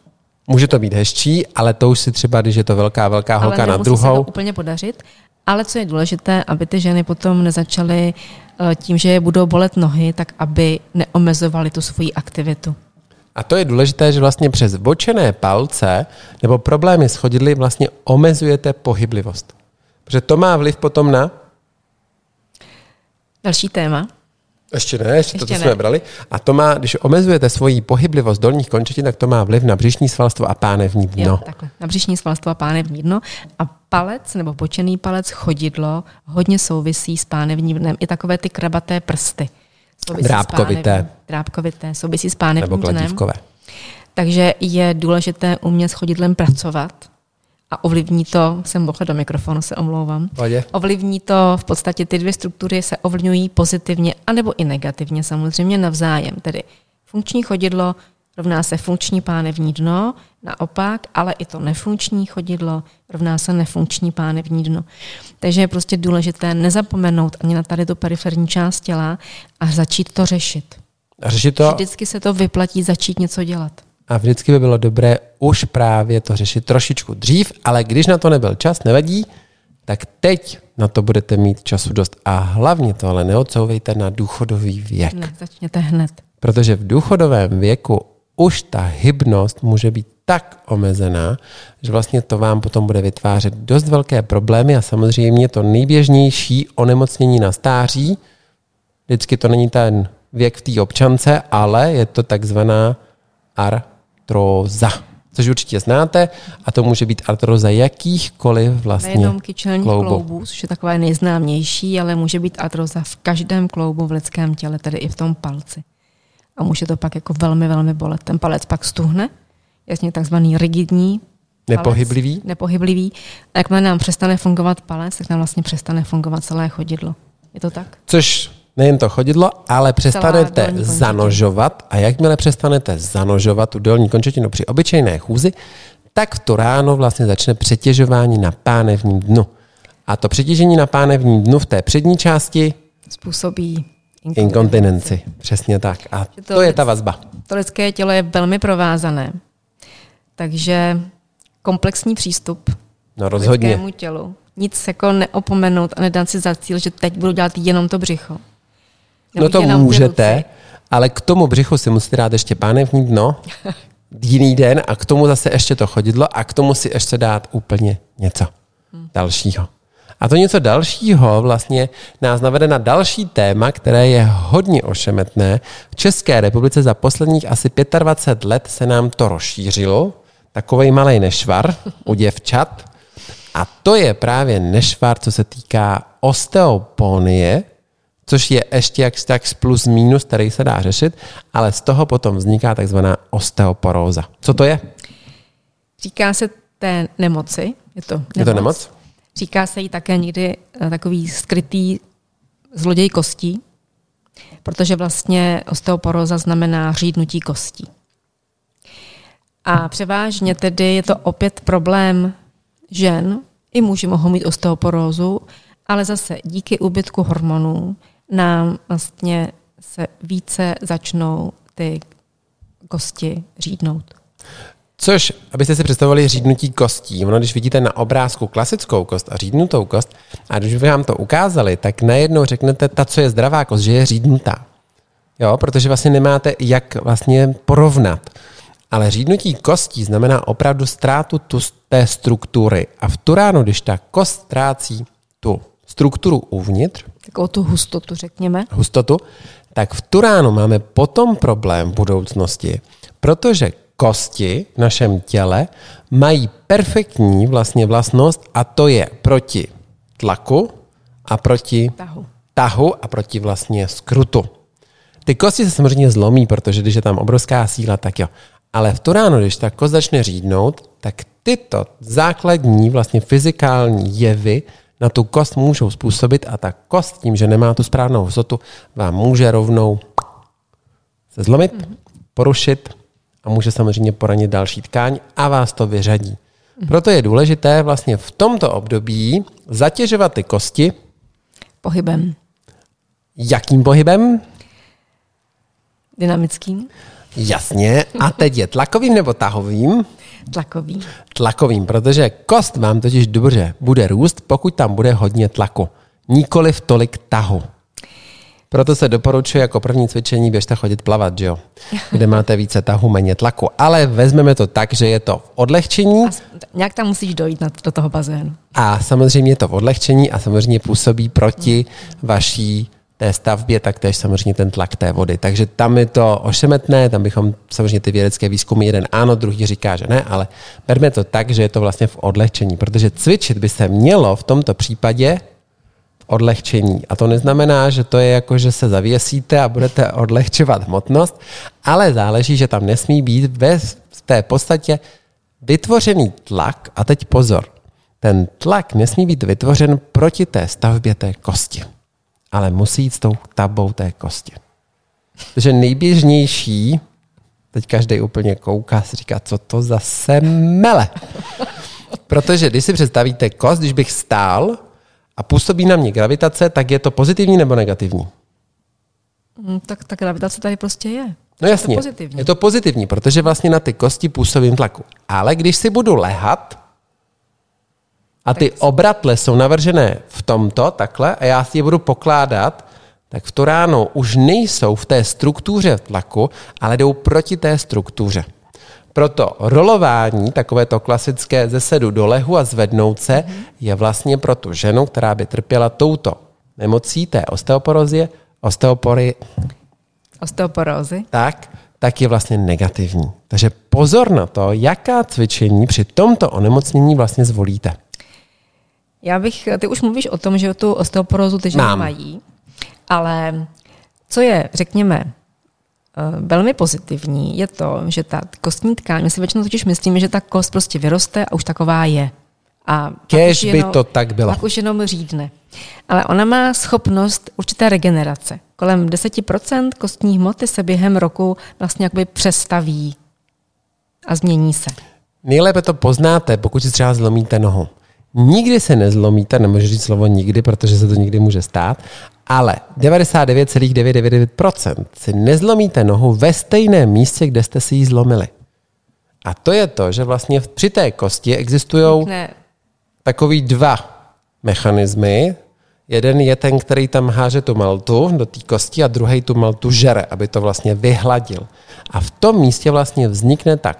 B: Může to být hezčí, ale to už si třeba, když je to velká, velká holka
C: ale
B: na
C: nemusí se
B: druhou,
C: to úplně podařit. Ale co je důležité, aby ty ženy potom nezačaly eh, tím, že je budou bolet nohy, tak aby neomezovaly tu svoji aktivitu.
B: A to je důležité, že vlastně přes bočené palce nebo problémy s chodidly vlastně omezujete pohyblivost. Protože to má vliv potom na
C: Další téma.
B: Ještě ne, ještě, to,
C: Ještě ne.
B: jsme brali. A to má, když omezujete svoji pohyblivost dolních končetin, tak to má vliv na břišní svalstvo a pánevní dno.
C: Jo, takhle. Na břišní svalstvo a pánevní dno. A palec nebo počený palec, chodidlo, hodně souvisí s pánevním dnem. I takové ty krabaté prsty. Souvisí
B: Drábkovité.
C: pánevním- Drábkovité, souvisí s pánevním
B: Nebo
C: dnem.
B: kladívkové.
C: Takže je důležité umět s chodidlem pracovat a ovlivní to, jsem bohle do mikrofonu, se omlouvám.
B: Pohodě.
C: Ovlivní to v podstatě, ty dvě struktury se ovlivňují pozitivně anebo i negativně samozřejmě navzájem. Tedy funkční chodidlo rovná se funkční pánevní dno, naopak, ale i to nefunkční chodidlo rovná se nefunkční pánevní dno. Takže je prostě důležité nezapomenout ani na tady tu periferní část těla a začít to řešit.
B: A řešit to
C: Vždycky se to vyplatí začít něco dělat.
B: A vždycky by bylo dobré už právě to řešit trošičku dřív, ale když na to nebyl čas, nevadí, tak teď na to budete mít času dost. A hlavně to ale neodsouvejte na důchodový věk.
C: Ne, začněte hned.
B: Protože v důchodovém věku už ta hybnost může být tak omezená, že vlastně to vám potom bude vytvářet dost velké problémy a samozřejmě to nejběžnější onemocnění na stáří, vždycky to není ten věk v té občance, ale je to takzvaná artróza, což určitě znáte a to může být artróza jakýchkoliv vlastně
C: Nejenom kyčelních
B: kloubů.
C: kloubů, což je takové nejznámější, ale může být artroza v každém kloubu v lidském těle, tedy i v tom palci. A může to pak jako velmi, velmi bolet. Ten palec pak stuhne, jasně takzvaný rigidní palec,
B: Nepohyblivý?
C: nepohyblivý. A jakmile nám přestane fungovat palec, tak nám vlastně přestane fungovat celé chodidlo. Je to tak?
B: Což nejen to chodidlo, ale přestanete zanožovat a jakmile přestanete zanožovat tu dolní končetinu při obyčejné chůzi, tak to ráno vlastně začne přetěžování na pánevním dnu. A to přetěžení na pánevním dnu v té přední části
C: Způsobí
B: inkontinenci. Přesně tak. A
C: to
B: to je ta vazba.
C: To lidské tělo je velmi provázané. Takže komplexní přístup
B: No rozhodně.
C: lidskému tělu. Nic jako neopomenout a nedát si za cíl, že teď budu dělat jenom to břicho.
B: No to můžete, ale k tomu břichu si musíte dát ještě pánevní dno, jiný den a k tomu zase ještě to chodidlo a k tomu si ještě dát úplně něco dalšího. A to něco dalšího vlastně nás navede na další téma, které je hodně ošemetné. V České republice za posledních asi 25 let se nám to rozšířilo, takovej malý nešvar u děvčat. A to je právě nešvar, co se týká osteoponie, což je ještě jak tak plus minus, který se dá řešit, ale z toho potom vzniká takzvaná osteoporóza. Co to je?
C: Říká se té nemoci. Je to nemoc.
B: Je to nemoc?
C: Říká se jí také někdy eh, takový skrytý zloděj kostí, protože vlastně osteoporóza znamená řídnutí kostí. A převážně tedy je to opět problém žen, i muži mohou mít osteoporózu, ale zase díky úbytku hormonů nám vlastně se více začnou ty kosti řídnout.
B: Což, abyste si představili řídnutí kostí, ono, když vidíte na obrázku klasickou kost a řídnutou kost, a když by vám to ukázali, tak najednou řeknete, ta, co je zdravá kost, že je řídnutá. Jo, protože vlastně nemáte jak vlastně porovnat. Ale řídnutí kostí znamená opravdu ztrátu tu, té struktury. A v tu ránu, když ta kost ztrácí tu strukturu uvnitř,
C: Takovou tu hustotu, řekněme.
B: hustotu, tak v tu ránu máme potom problém v budoucnosti, protože kosti v našem těle mají perfektní vlastně vlastnost a to je proti tlaku a proti
C: Tahu.
B: tahu a proti vlastně skrutu. Ty kosti se samozřejmě zlomí, protože když je tam obrovská síla, tak jo. Ale v tu ráno, když ta kost začne řídnout, tak tyto základní vlastně fyzikální jevy na tu kost můžou způsobit a ta kost tím, že nemá tu správnou hustotu, vám může rovnou se zlomit, porušit a může samozřejmě poranit další tkáň a vás to vyřadí. Proto je důležité vlastně v tomto období zatěžovat ty kosti
C: Pohybem.
B: jakým pohybem?
C: Dynamickým.
B: Jasně. A teď je tlakovým nebo tahovým?
C: Tlakový.
B: Tlakovým, protože kost vám totiž dobře bude růst, pokud tam bude hodně tlaku. Nikoliv tolik tahu. Proto se doporučuje jako první cvičení běžte chodit plavat, že jo? Kde máte více tahu, méně tlaku. Ale vezmeme to tak, že je to v odlehčení
C: A nějak tam musíš dojít na, do toho bazénu.
B: a samozřejmě je to v odlehčení a samozřejmě působí proti vaší té stavbě, tak též samozřejmě ten tlak té vody. Takže tam je to ošemetné, tam bychom samozřejmě ty vědecké výzkumy, jeden ano, druhý říká, že ne, ale berme to tak, že je to vlastně v odlehčení, protože cvičit by se mělo v tomto případě odlehčení. A to neznamená, že to je jako, že se zavěsíte a budete odlehčovat hmotnost, ale záleží, že tam nesmí být ve té podstatě vytvořený tlak, a teď pozor, ten tlak nesmí být vytvořen proti té stavbě té kosti, ale musí jít s tou tabou té kosti. Takže nejběžnější, teď každý úplně kouká, si říká, co to za semele. Protože když si představíte kost, když bych stál a působí na mě gravitace, tak je to pozitivní nebo negativní?
C: Hmm, tak ta gravitace tady prostě je.
B: No jasně,
C: je to pozitivní.
B: je to pozitivní, protože vlastně na ty kosti působím tlaku. Ale když si budu lehat a ty obratle jsou navržené v tomto, takhle, a já si je budu pokládat, tak v to ráno už nejsou v té struktuře tlaku, ale jdou proti té struktuře. Proto rolování, takové to klasické ze sedu do lehu a zvednout se, je vlastně pro tu ženu, která by trpěla touto nemocí, té osteoporozie, osteopory,
C: Osteoporózy.
B: tak, tak je vlastně negativní. Takže pozor na to, jaká cvičení při tomto onemocnění vlastně zvolíte.
C: Já bych, ty už mluvíš o tom, že tu osteoporózu ty ženy
B: Mám.
C: mají, ale co je, řekněme, eh, velmi pozitivní, je to, že ta kostní tkáň, my si většinou totiž myslíme, že ta kost prostě vyroste a už taková je. A už
B: by to tak bylo.
C: Pak už jenom řídne. Ale ona má schopnost určité regenerace. Kolem 10% kostní hmoty se během roku vlastně jakoby přestaví a změní se.
B: Nejlépe to poznáte, pokud si třeba zlomíte nohu. Nikdy se nezlomíte, nemůžu říct slovo nikdy, protože se to nikdy může stát, ale 99,999% si nezlomíte nohu ve stejném místě, kde jste si ji zlomili. A to je to, že vlastně při té kosti existují takový dva mechanismy. Jeden je ten, který tam háže tu maltu do té kosti a druhý tu maltu žere, aby to vlastně vyhladil. A v tom místě vlastně vznikne ta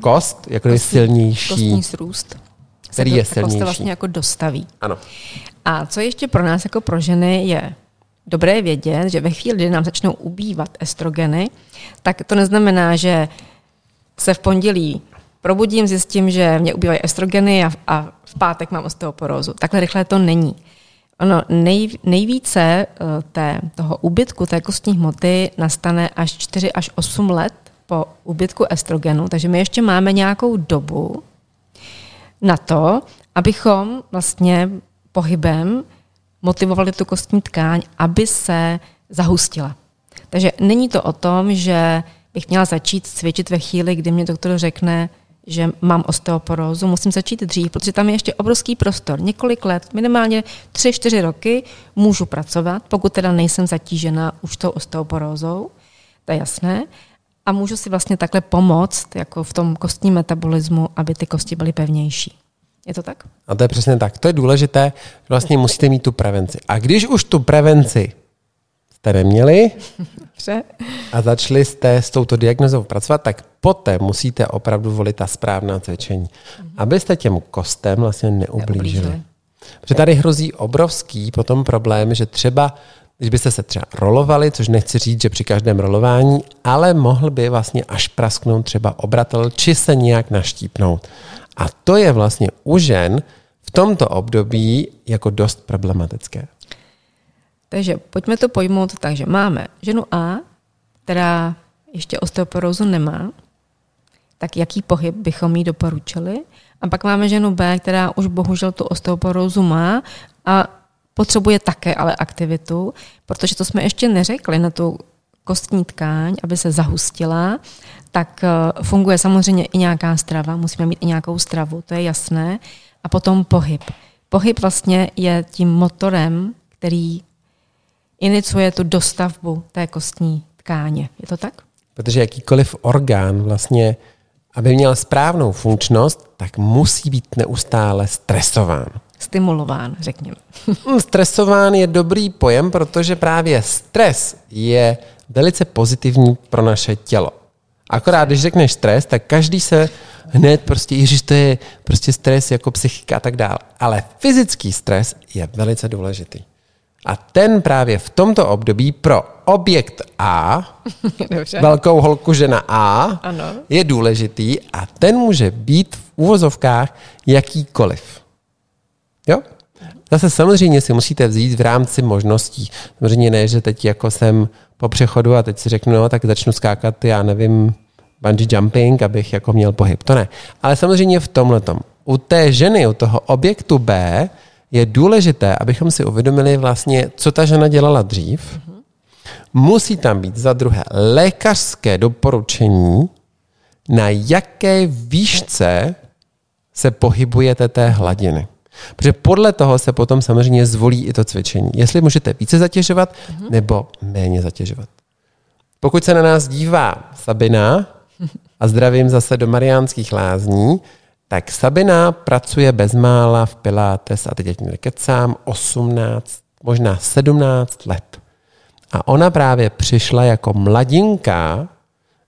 B: kost, jako je silnější.
C: kostní srůst.
B: Který
C: to-
B: je
C: kost se
B: silnější.
C: vlastně jako dostaví.
B: Ano.
C: A co ještě pro nás jako pro ženy je dobré vědět, že ve chvíli, kdy nám začnou ubývat estrogeny, tak to neznamená, že se v pondělí probudím, zjistím, že mě ubývají estrogeny a, a v pátek mám osteoporózu. Takhle rychle to není. Ono nej, nejvíce eh, té, toho úbytku té kostní hmoty nastane až 4 až 8 let po úbytku estrogenu, takže my ještě máme nějakou dobu, na to, abychom vlastně pohybem motivovali tu kostní tkáň, aby se zahustila. Takže není to o tom, že bych měla začít cvičit ve chvíli, kdy mě doktor řekne, že mám osteoporózu, musím začít dřív, protože tam je ještě obrovský prostor. Několik let, minimálně 3-4 roky můžu pracovat, pokud teda nejsem zatížena už tou osteoporózou, to je jasné. A můžu si vlastně takhle pomoct jako v tom kostním metabolismu, aby ty kosti byly pevnější. Je to tak?
B: A to je přesně tak. To je důležité, že vlastně musíte mít tu prevenci. A když už tu prevenci jste neměli a začali jste s touto diagnozou pracovat, tak poté musíte opravdu volit ta správná cvičení, abyste těm kostem vlastně neublížili.
C: Neublížili.
B: Protože tady hrozí obrovský potom problém, že třeba, když byste se třeba rolovali, což nechci říct, že při každém rolování, ale mohl by vlastně až prasknout třeba obratel, či se nějak naštípnout. A to je vlastně u žen v tomto období jako dost problematické.
C: Takže pojďme to pojmout tak, že máme ženu A, která ještě osteoporózu nemá, tak jaký pohyb bychom jí doporučili. A pak máme ženu B, která už bohužel tu osteoporózu má a potřebuje také ale aktivitu, protože to jsme ještě neřekli na tu kostní tkáň, aby se zahustila, tak eh, funguje samozřejmě i nějaká strava, musíme mít i nějakou stravu, to je jasné. A potom pohyb. Pohyb vlastně je tím motorem, který iniciuje tu dostavbu té kostní tkáně. Je to tak?
B: Protože jakýkoliv orgán vlastně, aby měl správnou funkčnost, tak musí být neustále stresován.
C: Stimulován, řekněme.
B: Hm, Stresován je dobrý pojem, protože právě stres je velice pozitivní pro naše tělo. Akorát, když řekneš stres, tak každý se hned prostě, ježiš, to je prostě stres jako psychika a tak dále. Ale fyzický stres je velice důležitý. A ten právě v tomto období pro objekt A,
C: Dobře.
B: velkou holku žena A,
C: Ano.
B: je důležitý a ten může být v úvozovkách jakýkoliv. Jo? Zase samozřejmě si musíte vzít v rámci možností. Samozřejmě ne, že teď jako jsem po přechodu a teď si řeknu, no tak začnu skákat, já nevím, bungee jumping, abych jako měl pohyb. To ne. Ale samozřejmě v tomhle U té ženy, u toho objektu B, je důležité, abychom si uvědomili vlastně, co ta žena dělala dřív. Musí tam být za druhé lékařské doporučení, na jaké výšce se pohybujete té hladiny. Protože podle toho se potom samozřejmě zvolí i to cvičení. Jestli můžete více zatěžovat nebo méně zatěžovat. Pokud se na nás dívá Sabina, a zdravím zase do Mariánských lázní, tak Sabina pracuje bezmála v Pilates a teď ať mi kecám 18, možná 17 let. A ona právě přišla jako mladinka,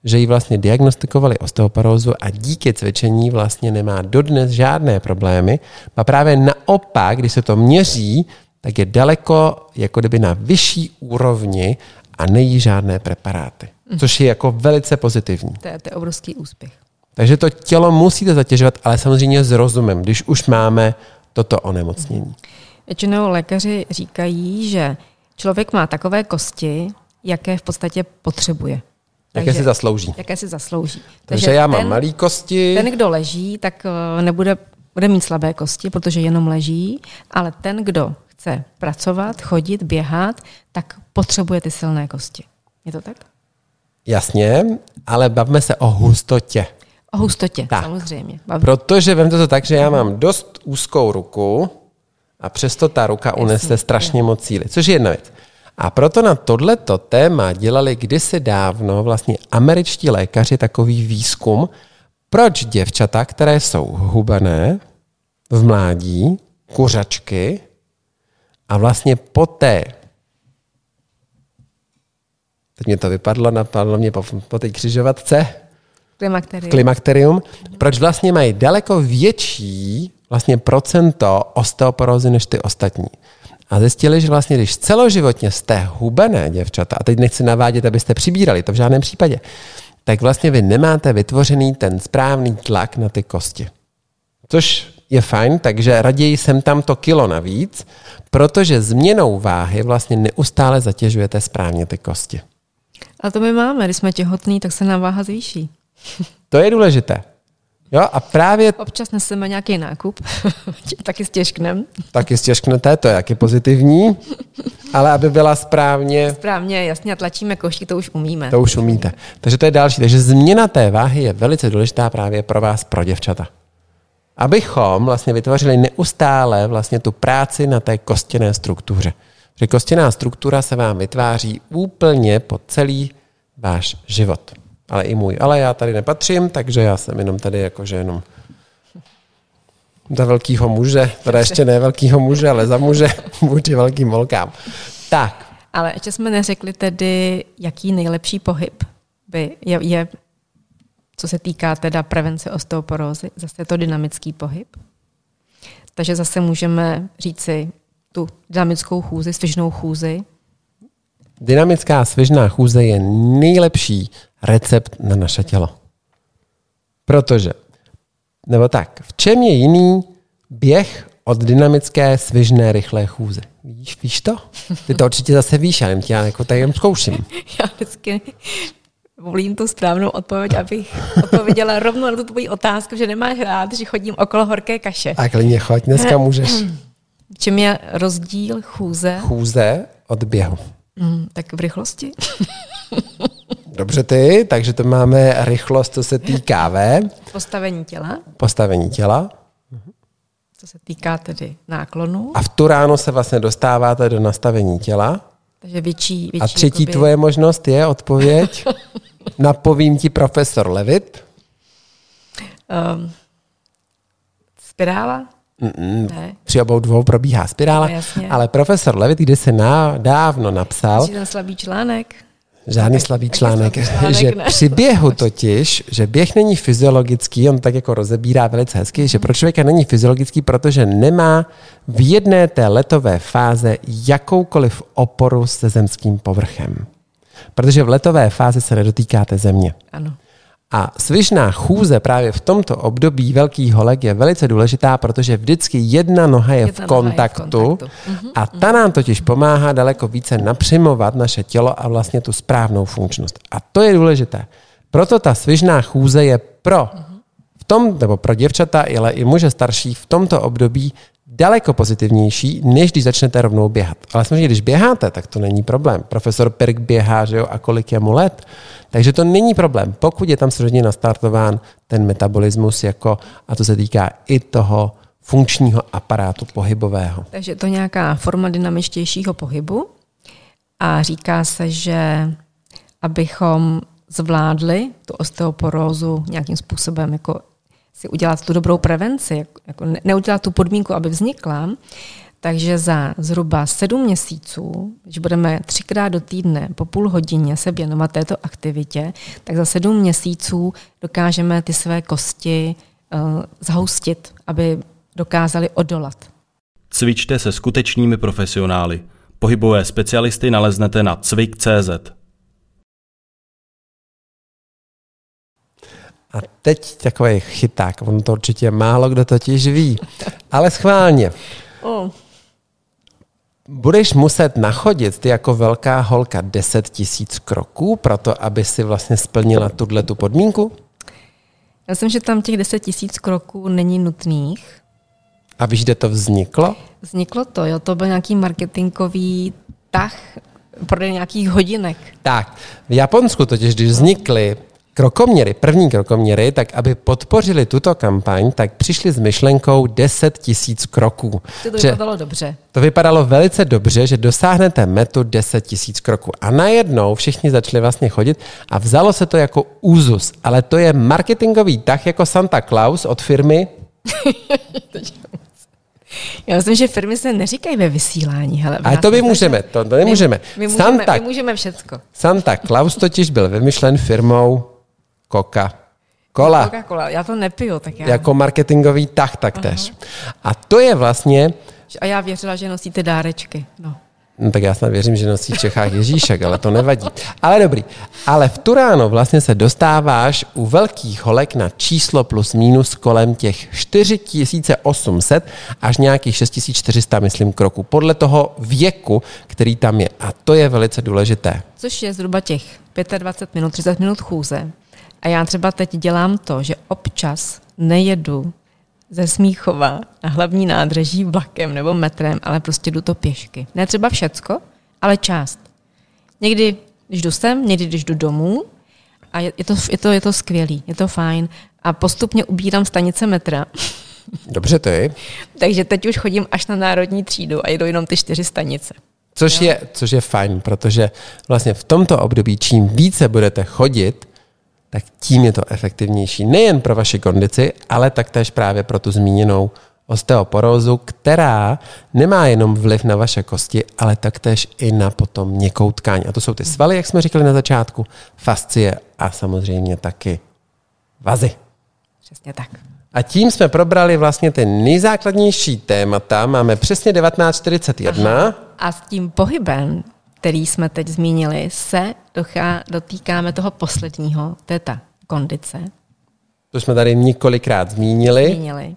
B: že jí vlastně diagnostikovali osteoporózu a díky cvičení vlastně nemá dodnes žádné problémy. A právě naopak, když se to měří, tak je daleko jako kdyby na vyšší úrovni a nejí žádné preparáty. Což je jako velice pozitivní.
C: To je, to je obrovský úspěch.
B: Takže to tělo musíte zatěžovat, ale samozřejmě s rozumem, když už máme toto onemocnění.
C: Většinou lékaři říkají, že člověk má takové kosti, jaké v podstatě potřebuje.
B: Jaké si zaslouží.
C: Jaké si zaslouží.
B: Takže já mám malé kosti.
C: Ten, kdo leží, tak eh, nebude bude mít slabé kosti, protože jenom leží, ale ten, kdo chce pracovat, chodit, běhat, tak potřebuje ty silné kosti. Je to tak?
B: Jasně, ale bavme se o hustotě.
C: O hustotě,
B: Tak.
C: samozřejmě. Bav...
B: Protože vemte to tak, že já mám dost úzkou ruku a přesto ta ruka unese strašně moc síly, což je jedna věc. A proto na tohleto téma dělali kdysi dávno vlastně američtí lékaři takový výzkum, proč děvčata, které jsou hubené v mládí, kuřačky a vlastně poté, teď mě to vypadlo, napadlo mě po, po té křižovatce,
C: Klimakterium.
B: klimakterium, proč vlastně mají daleko větší vlastně procento osteoporózy než ty ostatní. A zjistili, že vlastně, když celoživotně jste hubené děvčata, a teď nechci navádět, abyste přibírali, to v žádném případě, tak vlastně vy nemáte vytvořený ten správný tlak na ty kosti. Což je fajn, takže raději jsem tam to kilo navíc, protože změnou váhy vlastně neustále zatěžujete správně ty kosti.
C: A to my máme, když jsme těhotní, tak se nám váha zvýší.
B: To je důležité. Jo, a právě
C: Občas neseme nějaký nákup, taky stěžknem.
B: taky stěžknete, to je jaký pozitivní, ale aby byla správně,
C: Správně, jasně, a tlačíme košky, to už umíme.
B: to už umíte. Takže to je další. Takže změna té váhy je velice důležitá právě pro vás, pro děvčata. Abychom vlastně vytvořili neustále vlastně tu práci na té kostěné struktuře. Že kostěná struktura se vám vytváří úplně po celý váš život. Ale i můj. Ale já tady nepatřím, takže já jsem jenom tady jakože jenom za velkýho muže, teda ještě ne velkýho muže, ale za muže vůči velkým holkám. Tak,
C: Ale ještě jsme neřekli tedy, jaký nejlepší pohyb by je, je co se týká teda prevence osteoporózy. Zase je to dynamický pohyb. Takže zase můžeme říci tu dynamickou chůzi, svižnou chůzi.
B: Dynamická svižná chůze je nejlepší recept na naše tělo. Protože, nebo tak, v čem je jiný běh od dynamické svižné rychlé chůze? Víš, víš to? Ty to určitě zase víš, já nevím, já jako tady jen zkouším.
C: Já vždycky volím tu správnou odpověď, abych odpověděla rovnou na tu tvoji otázku, že nemáš rád, že chodím okolo horké kaše.
B: A klidně choď, dneska můžeš.
C: V čem je rozdíl chůze?
B: Chůze od běhu.
C: Mm, tak v rychlosti.
B: Dobře ty, takže to máme rychlost, co se týká V,
C: Postavení těla,
B: postavení těla.
C: co se týká tedy náklonu.
B: A v tu ráno se vlastně dostáváte do nastavení těla.
C: Takže větší, větší
B: A třetí
C: jakoby,
B: tvoje možnost je odpověď. Napovím ti profesor Levit.
C: Um, spirála? Ne.
B: Při obou dvou probíhá spirála.
C: No, jasně.
B: ale profesor Levit, kde se ná, dávno napsal,
C: ten slabý článek?
B: Žádný slabý článek.
C: slabý článek,
B: že
C: ne.
B: při běhu totiž, že běh není fyziologický, on tak jako rozebírá velice hezky, že pro člověka není fyziologický, protože nemá v jedné té letové fáze jakoukoliv oporu se zemským povrchem. Protože v letové fázi se nedotýkáte země.
C: Ano.
B: A svižná chůze právě v tomto období velkých holek je velice důležitá, protože vždycky jedna noha je
C: Jedna
B: v
C: noha je v
B: kontaktu,
C: kontaktu. Mhm,
B: a ta nám totiž pomáhá daleko více napřimovat naše tělo a vlastně tu správnou funkčnost. A to je důležité. Proto ta svižná chůze je pro v tom, nebo pro děvčata, ale i muže starší v tomto období daleko pozitivnější, než když začnete rovnou běhat. Ale samozřejmě, když běháte, tak to není problém. Profesor Pirk běhá, že jo, a kolik je mu let. Takže to není problém, pokud je tam samozřejmě nastartován ten metabolismus, jako, a to se týká i toho funkčního aparátu pohybového.
C: Takže je to nějaká forma dynamičtějšího pohybu a říká se, že abychom zvládli tu osteoporózu nějakým způsobem jako si udělat tu dobrou prevenci, jako- jako ne- neudělat tu podmínku, aby vznikla, takže za zhruba sedm měsíců, když budeme třikrát do týdne po půl hodině se věnovat této aktivitě, tak za sedm měsíců dokážeme ty své kosti uh, zhoustit, aby dokázali odolat.
A: Cvičte se skutečnými profesionály. Pohybové specialisty naleznete na cvik.cz.
B: A teď takový chyták, on to určitě málo kdo totiž ví, ale schválně.
C: Oh.
B: Budeš muset nachodit ty jako velká holka 10 tisíc kroků pro to, aby si vlastně splnila tuhle tu podmínku?
C: Já myslím, že tam těch 10 tisíc kroků není nutných.
B: A víš, kde to vzniklo?
C: Vzniklo to, jo, to byl nějaký marketingový tah, prodej nějakých hodinek.
B: Tak, v Japonsku totiž, když vznikly krokoměry, první krokoměry, tak aby podpořili tuto kampaň, tak přišli s myšlenkou 10 tisíc kroků.
C: To, to vypadalo dobře.
B: To vypadalo velice dobře, že dosáhnete metu 10 tisíc kroků. A najednou všichni začali vlastně chodit a vzalo se to jako úzus. Ale to je marketingový tah jako Santa Claus od firmy.
C: Já myslím, že firmy se neříkají ve vysílání. Hele,
B: Ale to my můžeme, to, to nemůžeme.
C: My, my, můžeme,
B: Santa,
C: my můžeme všecko.
B: Santa Claus totiž byl vymyšlen firmou Coca. Cola.
C: Coca-Cola, já to nepiju, tak já...
B: Jako marketingový tah taktéž. A to je vlastně,
C: A já věřila, že nosíte dárečky. No.
B: no tak já snad věřím, že nosí v Čechách Ježíšek, ale to nevadí. Ale dobrý. Ale v Turáno vlastně se dostáváš u velkých holek na číslo plus minus kolem těch 4800 až nějakých 6400, myslím, kroků. Podle toho věku, který tam je. A to je velice důležité.
C: Což je zhruba těch 25 minut, 30 minut chůze. A já třeba teď dělám to, že občas nejedu ze Smíchova na hlavní nádraží vlakem nebo metrem, ale prostě jdu to pěšky. Ne třeba všecko, ale část. Někdy, když jdu sem, někdy, když jdu domů a je, je, to, je, to, je to skvělý, je to fajn. A postupně ubírám stanice metra.
B: Dobře, je.
C: Takže teď už chodím až na národní třídu a jedu jenom ty čtyři stanice.
B: Což je, což je fajn, protože vlastně v tomto období, čím více budete chodit, tak tím je to efektivnější. Nejen pro vaši kondici, ale taktéž právě pro tu zmíněnou osteoporózu, která nemá jenom vliv na vaše kosti, ale taktéž i na potom měkkou tkáň. A to jsou ty svaly, jak jsme říkali na začátku, fascie a samozřejmě taky vazy.
C: Přesně tak.
B: A tím jsme probrali vlastně ty nejzákladnější témata. Máme přesně 1941.
C: A s tím pohybem, který jsme teď zmínili, se dochá, dotýkáme toho posledního, to je ta kondice.
B: To jsme tady několikrát zmínili.
C: Zmínili.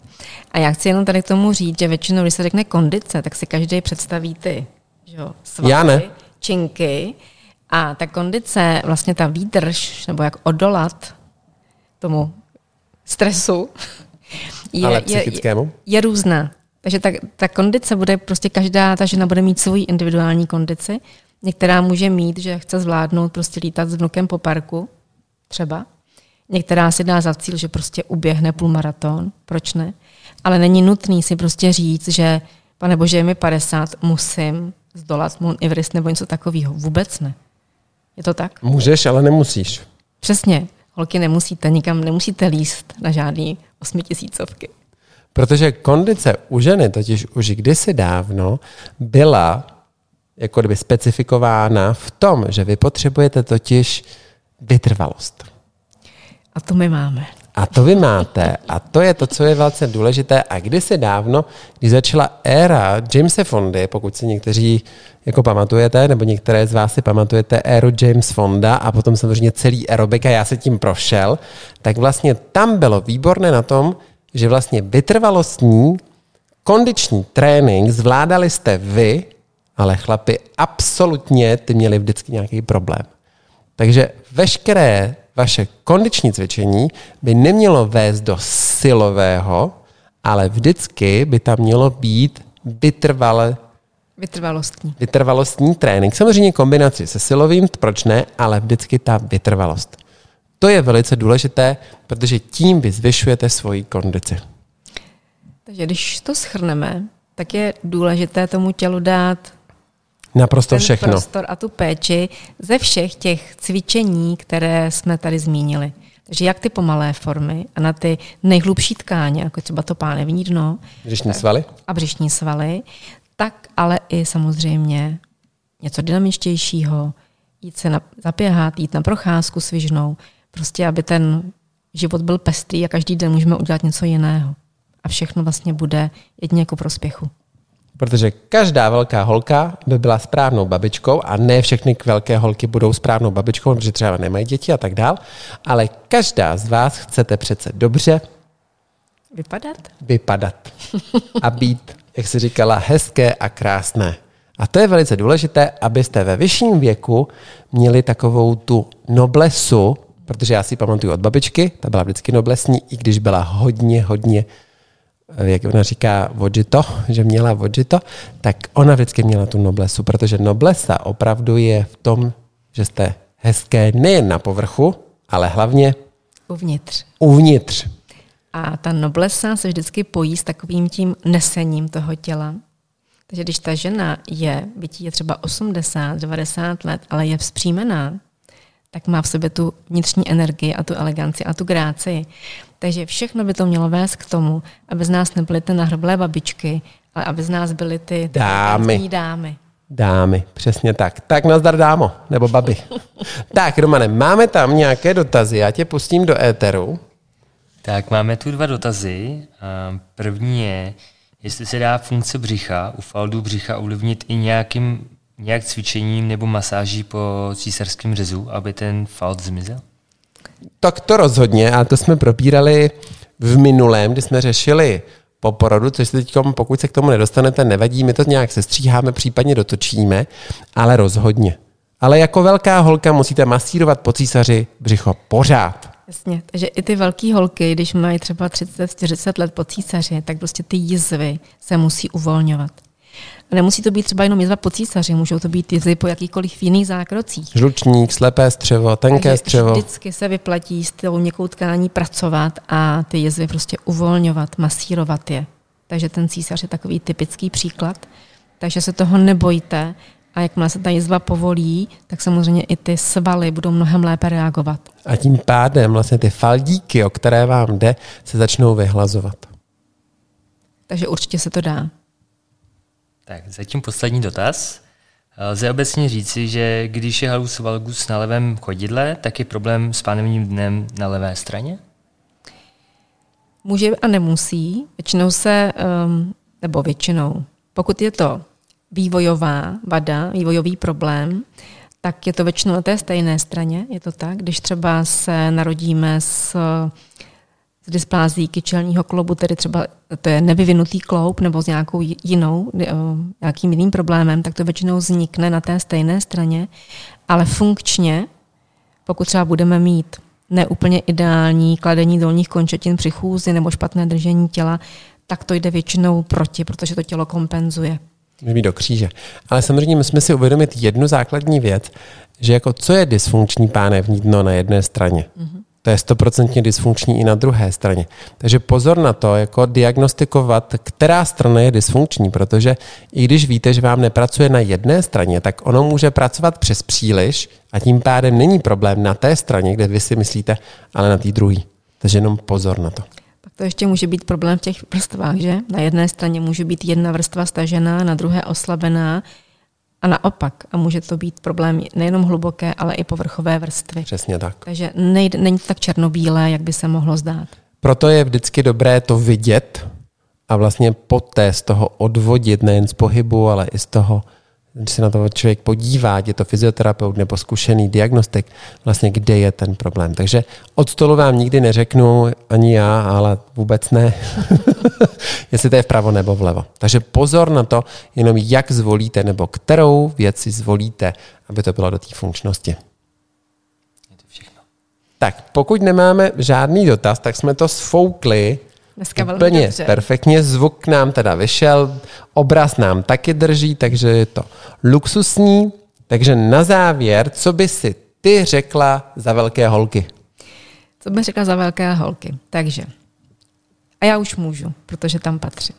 C: A já chci jenom tady k tomu říct, že většinou, když se řekne kondice, tak si každý představí ty že jo, svaly,
B: Já ne.
C: činky. A ta kondice, vlastně ta výdrž, nebo jak odolat tomu stresu, je,
B: Ale
C: je, je, různá. Takže ta, ta kondice bude, prostě každá ta žena bude mít svou individuální kondici. Některá může mít, že chce zvládnout prostě lítat s vnukem po parku, třeba. Některá si dá za cíl, že prostě uběhne půlmaraton, proč ne? Ale není nutný si prostě říct, že pane bože, je mi 50, musím zdolat Mount Everest nebo něco takového. Vůbec ne. Je to tak?
B: Můžeš, ale nemusíš.
C: Přesně. Holky nemusíte nikam, nemusíte líst na žádný osmitisícovky.
B: Protože kondice u ženy totiž už kdysi dávno byla jako kdyby specifikována v tom, že vy potřebujete totiž vytrvalost.
C: A to my máme.
B: A to vy máte. A to je to, co je velice důležité. A kdysi dávno, když začala éra Jamese Fondy, pokud si někteří jako pamatujete, nebo některé z vás si pamatujete éru James Fonda a potom samozřejmě celý aerobik a já se tím prošel, tak vlastně tam bylo výborné na tom, že vlastně vytrvalostní kondiční trénink zvládali jste vy, ale chlapi absolutně ty měli vždycky nějaký problém. Takže veškeré vaše kondiční cvičení by nemělo vést do silového, ale vždycky by tam mělo být vytrvale
C: Vytrvalostní.
B: vytrvalostní trénink. Samozřejmě kombinaci se silovým, proč ne, ale vždycky ta vytrvalost. To je velice důležité, protože tím vy zvyšujete svoji kondici.
C: Takže když to schrneme, tak je důležité tomu tělu dát
B: Naprosto
C: ten
B: všechno.
C: prostor a tu péči ze všech těch cvičení, které jsme tady zmínili. Takže jak ty pomalé formy a na ty nejhlubší tkáně, jako třeba to pánevní dno
B: Břišní svaly?
C: a břišní svaly, tak ale i samozřejmě něco dynamičtějšího, jít se na, zapěhat, jít na procházku svižnou, prostě aby ten život byl pestrý a každý den můžeme udělat něco jiného. A všechno vlastně bude jedině ku prospěchu.
B: Protože každá velká holka by byla správnou babičkou a ne všechny velké holky budou správnou babičkou, protože třeba nemají děti a tak dál, ale každá z vás chcete přece dobře
C: Vypadat?
B: vypadat a být, jak se říkala, hezké a krásné. A to je velice důležité, abyste ve vyšším věku měli takovou tu noblesu, protože já si pamatuju od babičky, ta byla vždycky noblesní, i když byla hodně, hodně, jak ona říká, vodžito, že měla vodžito, tak ona vždycky měla tu noblesu, protože noblesa opravdu je v tom, že jste hezké nejen na povrchu, ale hlavně
C: Uvnitř.
B: uvnitř.
C: A ta noblesa se vždycky pojí s takovým tím nesením toho těla. Takže když ta žena je, byť jí je třeba 80, 90 let, ale je vzpřímená, tak má v sobě tu vnitřní energii a tu eleganci a tu gráci. Takže všechno by to mělo vést k tomu, aby z nás nebyly ty nahrblé babičky, ale aby z nás byly ty, ty
B: Dámy.
C: dámy.
B: Dámy, přesně tak. Tak nazdar dámo, nebo babi. tak, Romane, máme tam nějaké dotazy, já tě pustím do éteru.
D: Tak máme tu dva dotazy. První je, jestli se dá funkce břicha, u faldu břicha ovlivnit i nějakým, nějak cvičením nebo masáží po císařském řezu, aby ten fald zmizel?
B: Tak to rozhodně, a to jsme probírali v minulém, kdy jsme řešili po porodu, což se teď, pokud se k tomu nedostanete, nevadí, my to nějak sestříháme, případně dotočíme, ale rozhodně. Ale jako velká holka musíte masírovat po císaři břicho pořád.
C: Jasně, takže i ty velké holky, když mají třeba 30-40 let po císaři, tak prostě ty jizvy se musí uvolňovat. A nemusí to být třeba jenom jizva po císaři, můžou to být jizvy po jakýchkoliv jiných zákrocích.
B: Žlučník, slepé střevo, tenké
C: Takže
B: střevo.
C: vždycky se vyplatí s tou měkkou tkání pracovat a ty jizvy prostě uvolňovat, masírovat je. Takže ten císař je takový typický příklad. Takže se toho nebojte a jakmile se ta jizva povolí, tak samozřejmě i ty svaly budou mnohem lépe reagovat.
B: A tím pádem vlastně ty faldíky, o které vám jde, se začnou vyhlazovat.
C: Takže určitě se to dá.
D: Tak, zatím poslední dotaz. Lze obecně říci, že když je halus valgus na levém chodidle, tak je problém s pánevním dnem na levé straně?
C: Může a nemusí. Většinou se, um, nebo většinou, pokud je to vývojová vada, vývojový problém, tak je to většinou na té stejné straně. Je to tak, když třeba se narodíme s, s dysplází kyčelního kloubu, tedy třeba to je nevyvinutý kloub nebo s nějakou jinou, eh, nějakým jiným problémem, tak to většinou vznikne na té stejné straně, ale funkčně, pokud třeba budeme mít neúplně ideální kladení dolních končetin při chůzi nebo špatné držení těla, tak to jde většinou proti, protože to tělo kompenzuje.
B: Může do kříže. Ale samozřejmě musíme si uvědomit jednu základní věc, že jako co je dysfunkční pánevní dno na jedné straně. Mm-hmm. To je stoprocentně dysfunkční i na druhé straně. Takže pozor na to, jako diagnostikovat, která strana je dysfunkční, protože i když víte, že vám nepracuje na jedné straně, tak ono může pracovat přes příliš a tím pádem není problém na té straně, kde vy si myslíte, ale na té druhé. Takže jenom pozor na to.
C: Pak to ještě může být problém v těch vrstvách, že? Na jedné straně může být jedna vrstva stažená, na druhé oslabená A naopak, a může to být problém nejenom hluboké, ale i povrchové vrstvy.
B: Přesně tak.
C: Takže nejde, není to tak černobílé, jak by se mohlo zdát.
B: Proto je vždycky dobré to vidět a vlastně poté z toho odvodit nejen z pohybu, ale i z toho, když se na to člověk podívá, je to fyzioterapeut nebo zkušený diagnostik, vlastně kde je ten problém. Takže od stolu vám nikdy neřeknu, ani já, ale vůbec ne, jestli to je vpravo nebo vlevo. Takže pozor na to, jenom jak zvolíte nebo kterou věc si zvolíte, aby to bylo do té funkčnosti.
D: Je to všechno.
B: Tak, pokud nemáme žádný dotaz, tak jsme to sfoukli
C: Dneska velmi
B: úplně
C: dobře.
B: perfektně. Zvuk nám teda vyšel, obraz nám taky drží, takže je to luxusní. Takže na závěr, co by si ty řekla za velké holky?
C: Co bych řekla za velké holky? Takže. A já už můžu, protože tam patřím.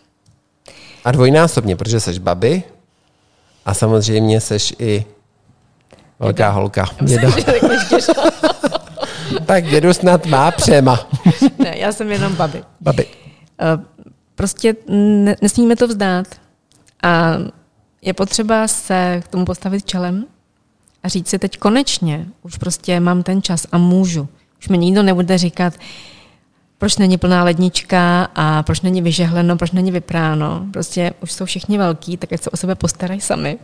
B: A dvojnásobně, protože seš baby a samozřejmě seš i velká holka. Děda. tak dědu snad má přema.
C: ne, já jsem jenom babi.
B: Babi.
C: Eh, Prostě ne, nesmíme to vzdát. A je potřeba se k tomu postavit čelem a říct si teď konečně, už prostě mám ten čas a můžu. Už mi nikdo nebude říkat, proč není plná lednička a proč není vyžehleno, proč není vypráno. Prostě už jsou všichni velký, tak ať se o sebe postarají sami.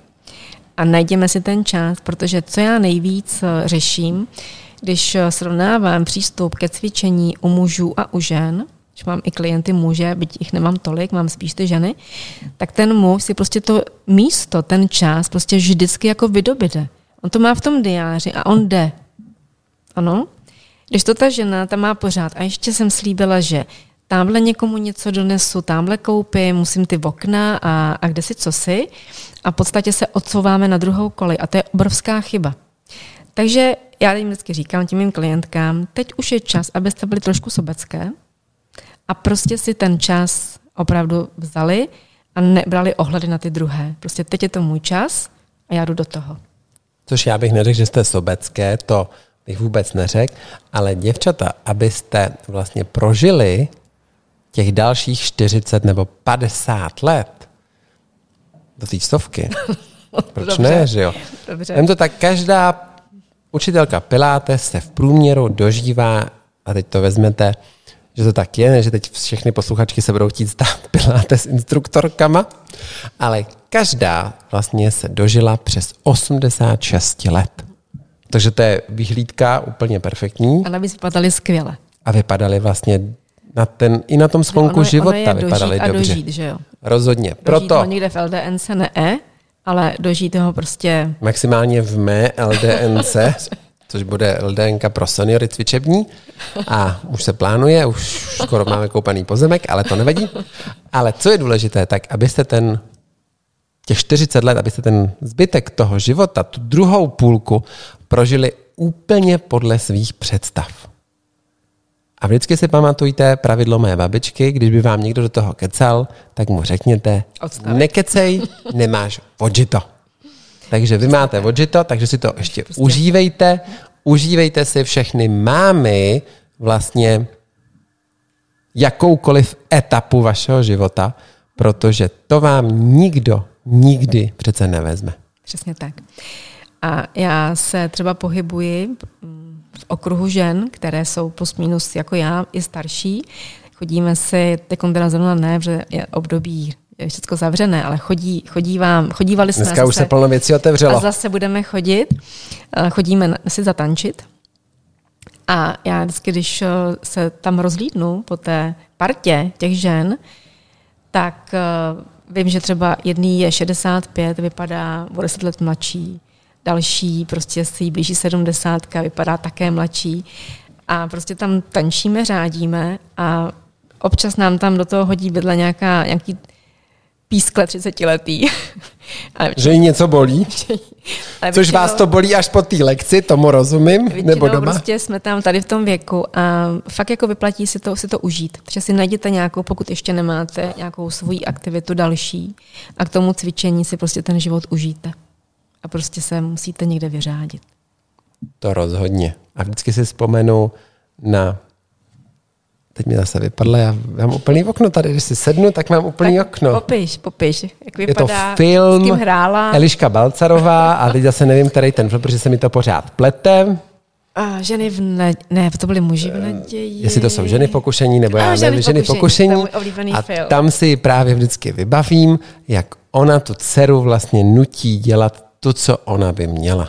C: A najděme si ten čas, protože co já nejvíc eh, řeším, když eh, srovnávám přístup ke cvičení u mužů a u žen, když mám i klienty muže, byť jich nemám tolik, mám spíš ty ženy, tak ten muž si prostě to místo, ten čas prostě vždycky jako vydobide. On to má v tom diáři a on jde. Ano? Když to ta žena tam má pořád a ještě jsem slíbila, že tamhle někomu něco donesu, tamhle koupím, musím ty okna a, a kde si co si a v podstatě se odsouváme na druhou kolej a to je obrovská chyba. Takže já jim vždycky říkám těm mým klientkám, teď už je čas, abyste byli trošku sobecké a prostě si ten čas opravdu vzali a nebrali ohledy na ty druhé. Prostě teď je to můj čas a já jdu do toho.
B: Což já bych neřekl, že jste sobecké, to bych vůbec neřekl, ale děvčata, abyste vlastně prožili těch dalších 40 nebo 50 let do té stovky. Proč
C: Dobře.
B: ne, že jo?
C: Dobře.
B: Vem to tak, každá učitelka Pilates se v průměru dožívá, a teď to vezmete, že to tak je, ne, že teď všechny posluchačky se budou chtít stát Pilates instruktorkama, ale každá vlastně se dožila přes 86 let. Takže to je vyhlídka úplně perfektní
C: A navíc vypadaly skvěle.
B: a vypadaly vlastně na ten, i na tom sklonku
C: Ono je-
B: života
C: ono je
B: vypadaly
C: dožít a
B: dobře.
C: dožít, že jo?
B: Rozhodně.
C: Dožít
B: Proto
C: někde v LDNC ne E, ale dožít ho prostě
B: maximálně v mé LDNC, což bude LDNka pro seniory cvičební a už se plánuje, už skoro máme koupaný pozemek, ale to nevadí. Ale co je důležité, tak abyste ten těch 40 let, abyste ten zbytek toho života, tu druhou půlku, prožili úplně podle svých představ. A vždycky si pamatujte pravidlo mé babičky, když by vám někdo do toho kecal, tak mu řekněte,
C: Odstavit.
B: nekecej, nemáš vodžito. Takže vy máte vodžito, takže si to ještě užívejte. Užívejte si všechny mámy vlastně jakoukoliv etapu vašeho života, protože to vám nikdo nikdy přece nevezme.
C: Přesně tak. A já se třeba pohybuji v okruhu žen, které jsou plus minus jako já, i starší. Chodíme si, teď teda zrovna ne, že je období je všechno zavřené, ale chodí, chodí vám, chodívali jsme
B: Dneska už
C: zase-
B: se plno věcí
C: a
B: otevřelo.
C: zase budeme chodit, eh, chodíme si zatančit. A já vždycky, když eh, se tam rozlídnu po té partě těch žen, tak eh, vím, že třeba jedný je 65, vypadá o 10 let mladší, další prostě si jí blíží 70, vypadá také mladší. A prostě tam tančíme, řádíme a občas nám tam do toho hodí vedle nějaká, nějaký pískle 30 letý.
B: Že jí něco bolí,
C: ale
B: což vás
C: většinou-
B: to bolí až po té lekci, tomu rozumím, nebo doma.
C: prostě jsme tam tady v tom věku a fakt jako vyplatí si to, si to užít. Takže si najděte nějakou, pokud ještě nemáte, nějakou svoji aktivitu další a k tomu cvičení si prostě ten život užijte. A prostě se musíte někde vyřádit.
B: To rozhodně. A vždycky si vzpomenu na teď mi zase vypadla, já mám úplný okno tady, když si sednu, tak mám úplný
C: tak
B: okno.
C: Popiš, popiš, jak
B: Je to
C: vypadá,
B: film
C: s kým hrála.
B: Eliška Balcarová a teď zase nevím, který ten film, protože se mi to pořád plete.
C: A ženy v ne... Ne, to byly muži v naději.
B: Jestli to jsou ženy pokušení, nebo já
C: A,
B: nevím,
C: ženy v
B: ženy
C: pokušení,
B: pokušení. A
C: film.
B: tam si právě vždycky vybavím, jak ona tu dceru vlastně nutí dělat to, co ona by měla.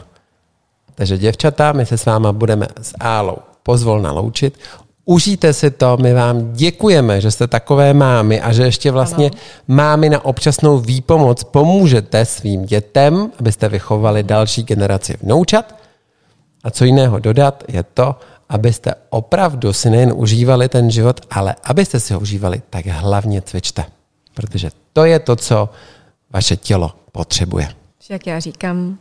B: Takže děvčata, my se s váma budeme s Álou pozvolna loučit. Užijte si to, my vám děkujeme, že jste takové mámy a že ještě vlastně ano. mámy na občasnou výpomoc pomůžete svým dětem, abyste vychovali další generaci vnoučat. A co jiného dodat je to, abyste opravdu si nejen užívali ten život, ale abyste si ho užívali, tak hlavně cvičte. Protože to je to, co vaše tělo potřebuje.
C: Jak já říkám,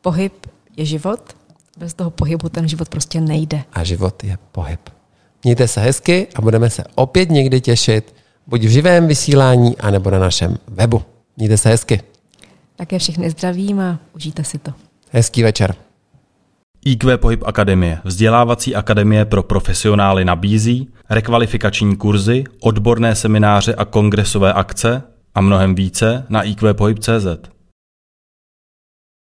C: pohyb je život, bez toho pohybu ten život prostě nejde.
B: A život je pohyb. Mějte se hezky a budeme se opět někdy těšit, buď v živém vysílání, anebo na našem webu. Mějte se hezky.
C: Také všechny zdravím a užijte si to.
B: Hezký večer.
A: IQ Pohyb Akademie, vzdělávací akademie pro profesionály nabízí rekvalifikační kurzy, odborné semináře a kongresové akce a mnohem více na iqpohyb.cz.